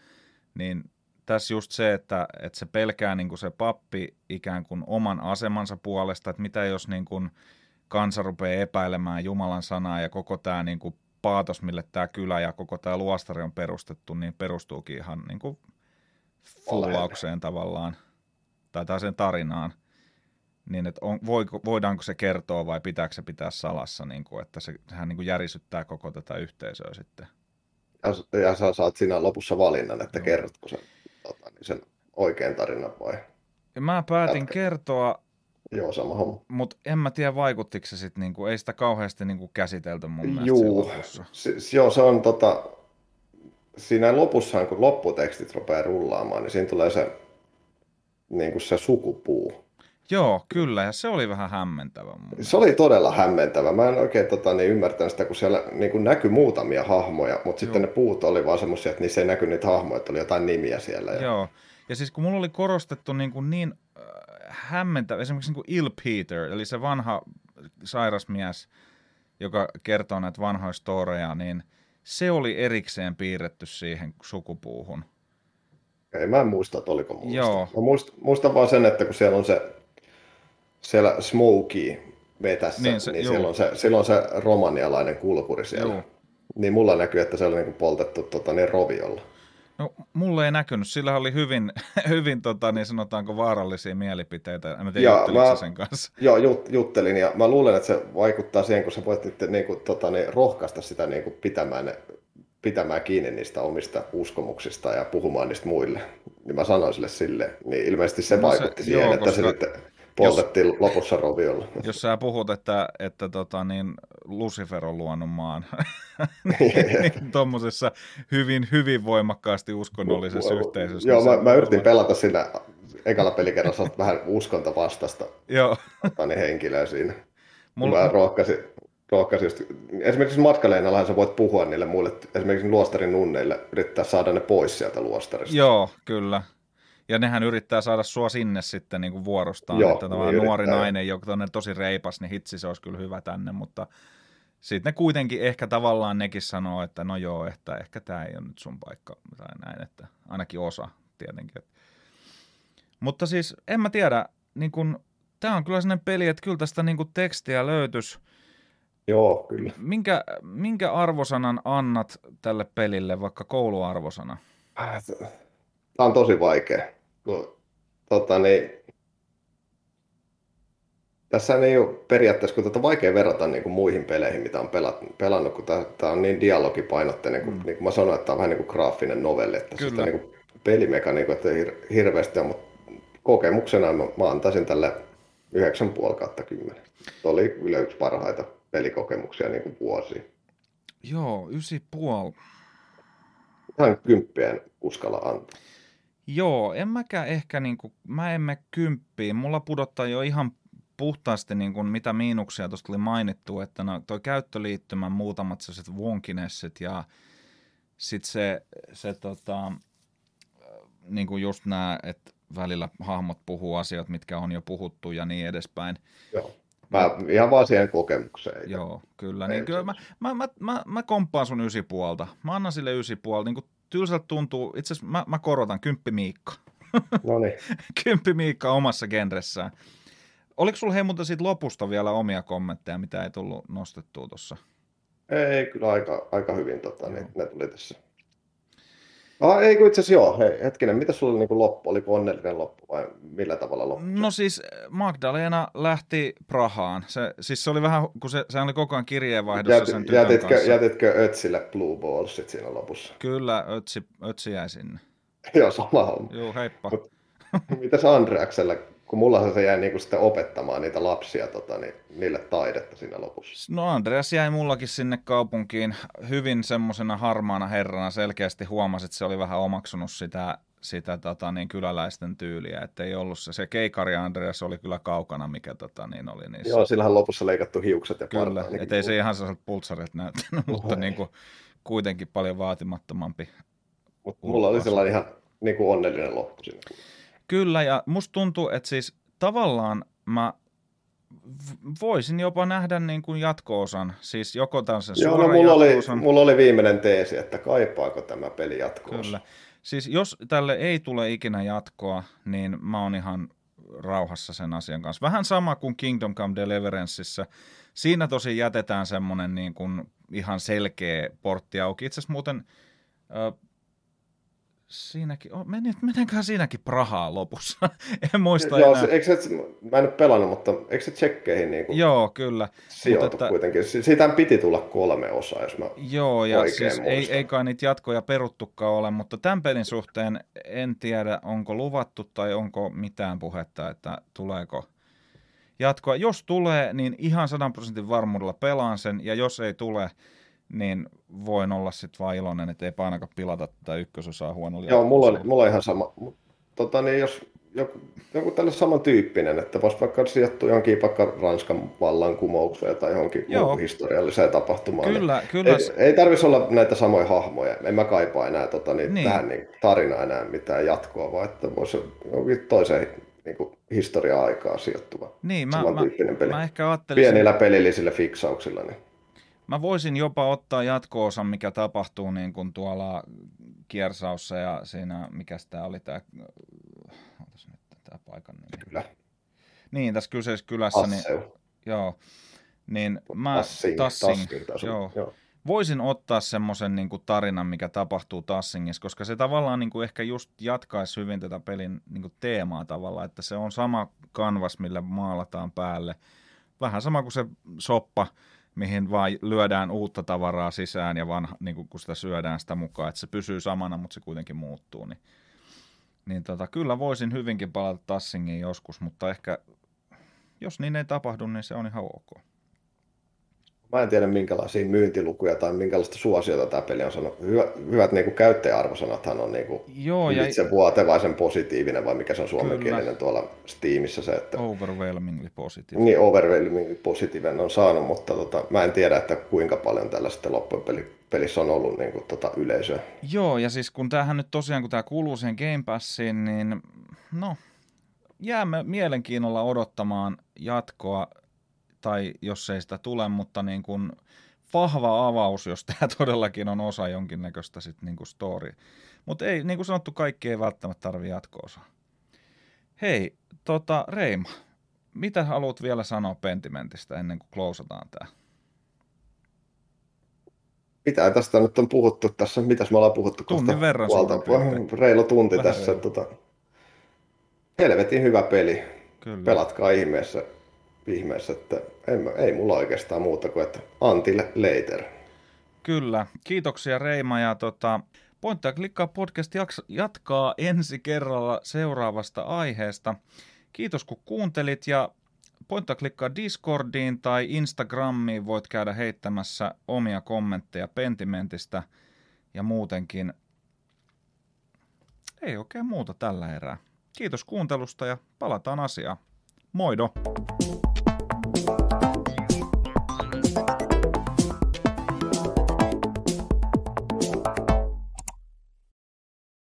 Niin tässä just se, että, että se pelkää niin kuin se pappi ikään kuin oman asemansa puolesta, että mitä jos niin kuin kansa rupeaa epäilemään Jumalan sanaa ja koko tämä niin kuin paatos, mille tämä kylä ja koko tämä luostari on perustettu, niin perustuukin ihan niin kuin fuulaukseen tavallaan, tai sen tarinaan. Niin, että on, voiko, voidaanko se kertoa vai pitääkö se pitää salassa, niin kuin, että se, sehän niin kuin järisyttää koko tätä yhteisöä sitten. Ja, ja sä saat siinä lopussa valinnan, että Joo. kerrotko sen, tota, niin sen oikean tarinan vai? Ja mä päätin Jatke. kertoa Joo, sama homma. Mutta en mä tiedä, vaikuttiko se sitten, niinku, ei sitä kauheasti niinku käsitelty mun mielestä Juu, lopussa. S- joo, se on tota, siinä lopussa, kun lopputekstit rupeaa rullaamaan, niin siinä tulee se, niinku se sukupuu. Joo, kyllä, ja se oli vähän hämmentävä. Mun se oli todella hämmentävä. Mä en oikein tota, niin ymmärtänyt sitä, kun siellä niin kuin näkyi muutamia hahmoja, mutta sitten ne puut oli vaan semmoisia, että niissä ei näkynyt niitä hahmoja, että oli jotain nimiä siellä. Ja... Joo, ja siis kun mulla oli korostettu niin, kuin niin hämmentävä, esimerkiksi niin kuin Il Peter, eli se vanha sairasmies, joka kertoo näitä vanhoja storeja, niin se oli erikseen piirretty siihen sukupuuhun. Ei, mä en muista, että oliko muista. Joo. Mä muistan, muistan vaan sen, että kun siellä on se siellä Smokey vetässä, niin, se, niin siellä, on se, siellä on se romanialainen kulkuri siellä. Joo. Niin mulla näkyy, että se oli niin poltettu tota, niin roviolla. No, mulle ei näkynyt. Sillä oli hyvin, hyvin tota, niin sanotaanko vaarallisia mielipiteitä. En tiedä, ja mä, sen kanssa. Joo, jut, juttelin ja mä luulen, että se vaikuttaa siihen, kun sä voit nyt, niin kuin, tota, niin, rohkaista sitä niin kuin, pitämään, pitämään kiinni niistä omista uskomuksista ja puhumaan niistä muille. Niin mä sanoin sille silleen. Niin ilmeisesti se no vaikutti se, siihen, joo, että se nyt poltettiin jos, lopussa roviolla. Jos sä puhut, että, että tota, niin Lucifer on luonut maan niin, tuommoisessa hyvin, hyvin voimakkaasti uskonnollisessa Joo, yhteisössä. Joo, mä, mä yritin pelata siinä ekalla pelikerrassa vähän uskonta vastasta Joo. Tota, niin henkilöä siinä. Mulla... Mä rohkasin, rohkasin just, esimerkiksi matkaleenallahan sä voit puhua niille muille, esimerkiksi luostarin nunneille, yrittää saada ne pois sieltä luostarista. Joo, kyllä. Ja nehän yrittää saada sua sinne sitten niin kuin vuorostaan, Joo, että niin nuori yrittää. nainen, joka on tosi reipas, niin hitsi se olisi kyllä hyvä tänne, mutta sitten ne kuitenkin ehkä tavallaan nekin sanoo, että no joo, että ehkä tämä ei ole nyt sun paikka tai näin, että ainakin osa tietenkin. Mutta siis en mä tiedä, niin kun, tämä on kyllä sellainen peli, että kyllä tästä niin tekstiä löytyisi. Joo, kyllä. Minkä, minkä arvosanan annat tälle pelille, vaikka kouluarvosana? Äh, tämä on tosi vaikea. Tota, niin, tässä ei ole periaatteessa, kun tätä on vaikea verrata niin kuin muihin peleihin, mitä on pelat, pelannut, kun tämä, tämä on niin dialogipainotteinen, kuin, mm. niin kuin mä sanoin, että tämä on vähän niin kuin graafinen novelli, että Kyllä. sitä niin kuin pelimekaniikka, että hir- hirveästi on, mutta kokemuksena mä, mä antaisin tälle 9,5 kautta 10. Se oli yksi parhaita pelikokemuksia niin kuin vuosia. Joo, 9,5. Ihan kymppien uskalla antaa. Joo, en mäkään ehkä, niin kuin, mä en mene kymppiin. Mulla pudottaa jo ihan puhtaasti, niin kuin, mitä miinuksia tuosta tuli mainittu, että no, toi käyttöliittymän muutamat sellaiset wonkinesset ja sitten se, se tota, niin kuin just nämä, että välillä hahmot puhuu asiat, mitkä on jo puhuttu ja niin edespäin. Joo. Mä ihan vaan siihen kokemukseen. Joo, kyllä. Niin kyllä mä, mä, mä, mä, mä komppaan sun ysipuolta. Mä annan sille ysipuolta. Niin kuin tylsältä tuntuu, itse asiassa mä, mä korotan, kymppi Miikka. No niin. kymppi Miikka omassa genressään. Oliko sulla hei siitä lopusta vielä omia kommentteja, mitä ei tullut nostettua tuossa? Ei, kyllä aika, aika hyvin tota, niin, ne tuli tässä. Ah, ei kun itse asiassa joo. Hei, hetkinen, mitä sulla niin loppu? Oliko onnellinen loppu vai millä tavalla loppu? No siis Magdalena lähti Prahaan. Se, siis se oli vähän, kun se, se oli koko ajan kirjeenvaihdossa Jät, sen tytön jätitkö, kanssa. Jätitkö Ötsille Blue Ballsit siinä lopussa? Kyllä, Ötsi, Ötsi jäi sinne. joo, sama homma. Joo, heippa. Mut, mitäs Andreakselle kun mulla se jäi niinku sitten opettamaan niitä lapsia tota, niin, niille taidetta siinä lopussa. No Andreas jäi mullakin sinne kaupunkiin hyvin semmoisena harmaana herrana. Selkeästi huomasi, että se oli vähän omaksunut sitä, sitä tota, niin kyläläisten tyyliä, että ei ollut se. Se keikari Andreas oli kyllä kaukana, mikä tota, niin oli niissä. Joo, sillähän lopussa leikattu hiukset ja Kyllä, niin ettei se ihan sellaiset pultsarit näyttänyt, mutta niin kuin, kuitenkin paljon vaatimattomampi. Mut mulla oli sellainen ihan niin kuin onnellinen loppu siinä. Kyllä, ja musta tuntuu, että siis tavallaan mä voisin jopa nähdä niin kuin jatko-osan, siis joko tämän sen Joo, no, mulla, oli, mulla oli viimeinen teesi, että kaipaako tämä peli jatko Kyllä. Siis jos tälle ei tule ikinä jatkoa, niin mä oon ihan rauhassa sen asian kanssa. Vähän sama kuin Kingdom Come Deliveranceissa. Siinä tosi jätetään semmoinen niin kuin ihan selkeä portti auki. Itse asiassa muuten siinäkin, oh, menenkään siinäkin Prahaa lopussa? en muista Joo, enää. se, eikö se, mä en nyt pelannut, mutta eikö se tsekkeihin niin kuin Joo, kyllä. sijoitu että... kuitenkin? Siitä piti tulla kolme osaa, jos mä Joo, ja siis ei, ei kai niitä jatkoja peruttukaan ole, mutta tämän pelin suhteen en tiedä, onko luvattu tai onko mitään puhetta, että tuleeko jatkoa. Jos tulee, niin ihan 100 prosentin varmuudella pelaan sen, ja jos ei tule, niin voin olla sitten vaan iloinen, että ei ainakaan pilata tätä ykkösosaa huonolla. Joo, mulla on, mulla on ihan sama. Tota, niin jos joku, joku tälle samantyyppinen, että voisi vaikka sijoittua johonkin vaikka Ranskan vallankumoukseen tai johonkin muuhun historialliseen tapahtumaan. Kyllä, niin kyllä. Ei, ei tarvitsisi olla näitä samoja hahmoja. En mä kaipaa enää tota, niin, niin. tähän niin, tarinaan enää mitään jatkoa, vaan että voisi jonkin toiseen niin kuin historia-aikaa sijoittuva niin, mä, mä, peli. Mä ehkä ajattelisin... Pienillä pelillisillä fiksauksilla. Niin. Mä voisin jopa ottaa jatko-osan, mikä tapahtuu niin kuin tuolla Kiersaussa ja siinä, mikä tämä oli tämä, otas nyt tämä paikan nimi. Kyllä. Niin, tässä kyseisessä kylässä. Asseu. Niin, joo. Niin mä, Tassing, Tassing, Tassing joo. joo. Voisin ottaa semmoisen niin tarinan, mikä tapahtuu Tassingissa, koska se tavallaan niin kuin ehkä just jatkaisi hyvin tätä pelin niin kuin teemaa tavallaan, että se on sama kanvas, millä maalataan päälle. Vähän sama kuin se soppa, mihin vaan lyödään uutta tavaraa sisään ja vanha, niin kun sitä syödään sitä mukaan, että se pysyy samana, mutta se kuitenkin muuttuu. Niin, niin tota, kyllä voisin hyvinkin palata Tassingiin joskus, mutta ehkä jos niin ei tapahdu, niin se on ihan ok. Mä en tiedä minkälaisia myyntilukuja tai minkälaista suosiota tämä peli on sanonut. Hyvä, hyvät niin kuin käyttäjäarvosanathan on niin kuin Joo, ja... vuotevaisen positiivinen, vai mikä se on suomenkielinen tuolla Steamissa se, että... Overwhelmingly positiivinen. Niin, overwhelmingly positiivinen on saanut, mutta tota, mä en tiedä, että kuinka paljon tällä sitten loppujen peli, pelissä on ollut niin kuin, tota, yleisöä. Joo, ja siis kun tämähän nyt tosiaan, kun tämä kuuluu siihen Game Passiin, niin no, jäämme mielenkiinnolla odottamaan jatkoa tai jos ei sitä tule, mutta niin kuin vahva avaus, jos tämä todellakin on osa jonkinnäköistä sit niin kuin story. Mutta ei, niin kuin sanottu, kaikki ei välttämättä tarvitse jatko-osaa. Hei, tota, Reima, mitä haluat vielä sanoa Pentimentistä ennen kuin klousataan tämä? Mitä tästä nyt on puhuttu tässä? Mitäs me ollaan puhuttu? Tunnin verran puolta, Reilu tunti Vähän tässä. Tota, helvetin hyvä peli. Kyllä. Pelatkaa ihmeessä ihmeessä, että ei, ei mulla oikeastaan muuta kuin, että until later. Kyllä, kiitoksia Reima ja tota, Pointtia klikkaa podcast jatkaa ensi kerralla seuraavasta aiheesta. Kiitos kun kuuntelit ja Pointtia klikkaa Discordiin tai Instagramiin voit käydä heittämässä omia kommentteja Pentimentistä ja muutenkin. Ei oikein muuta tällä erää. Kiitos kuuntelusta ja palataan asiaan. Moido!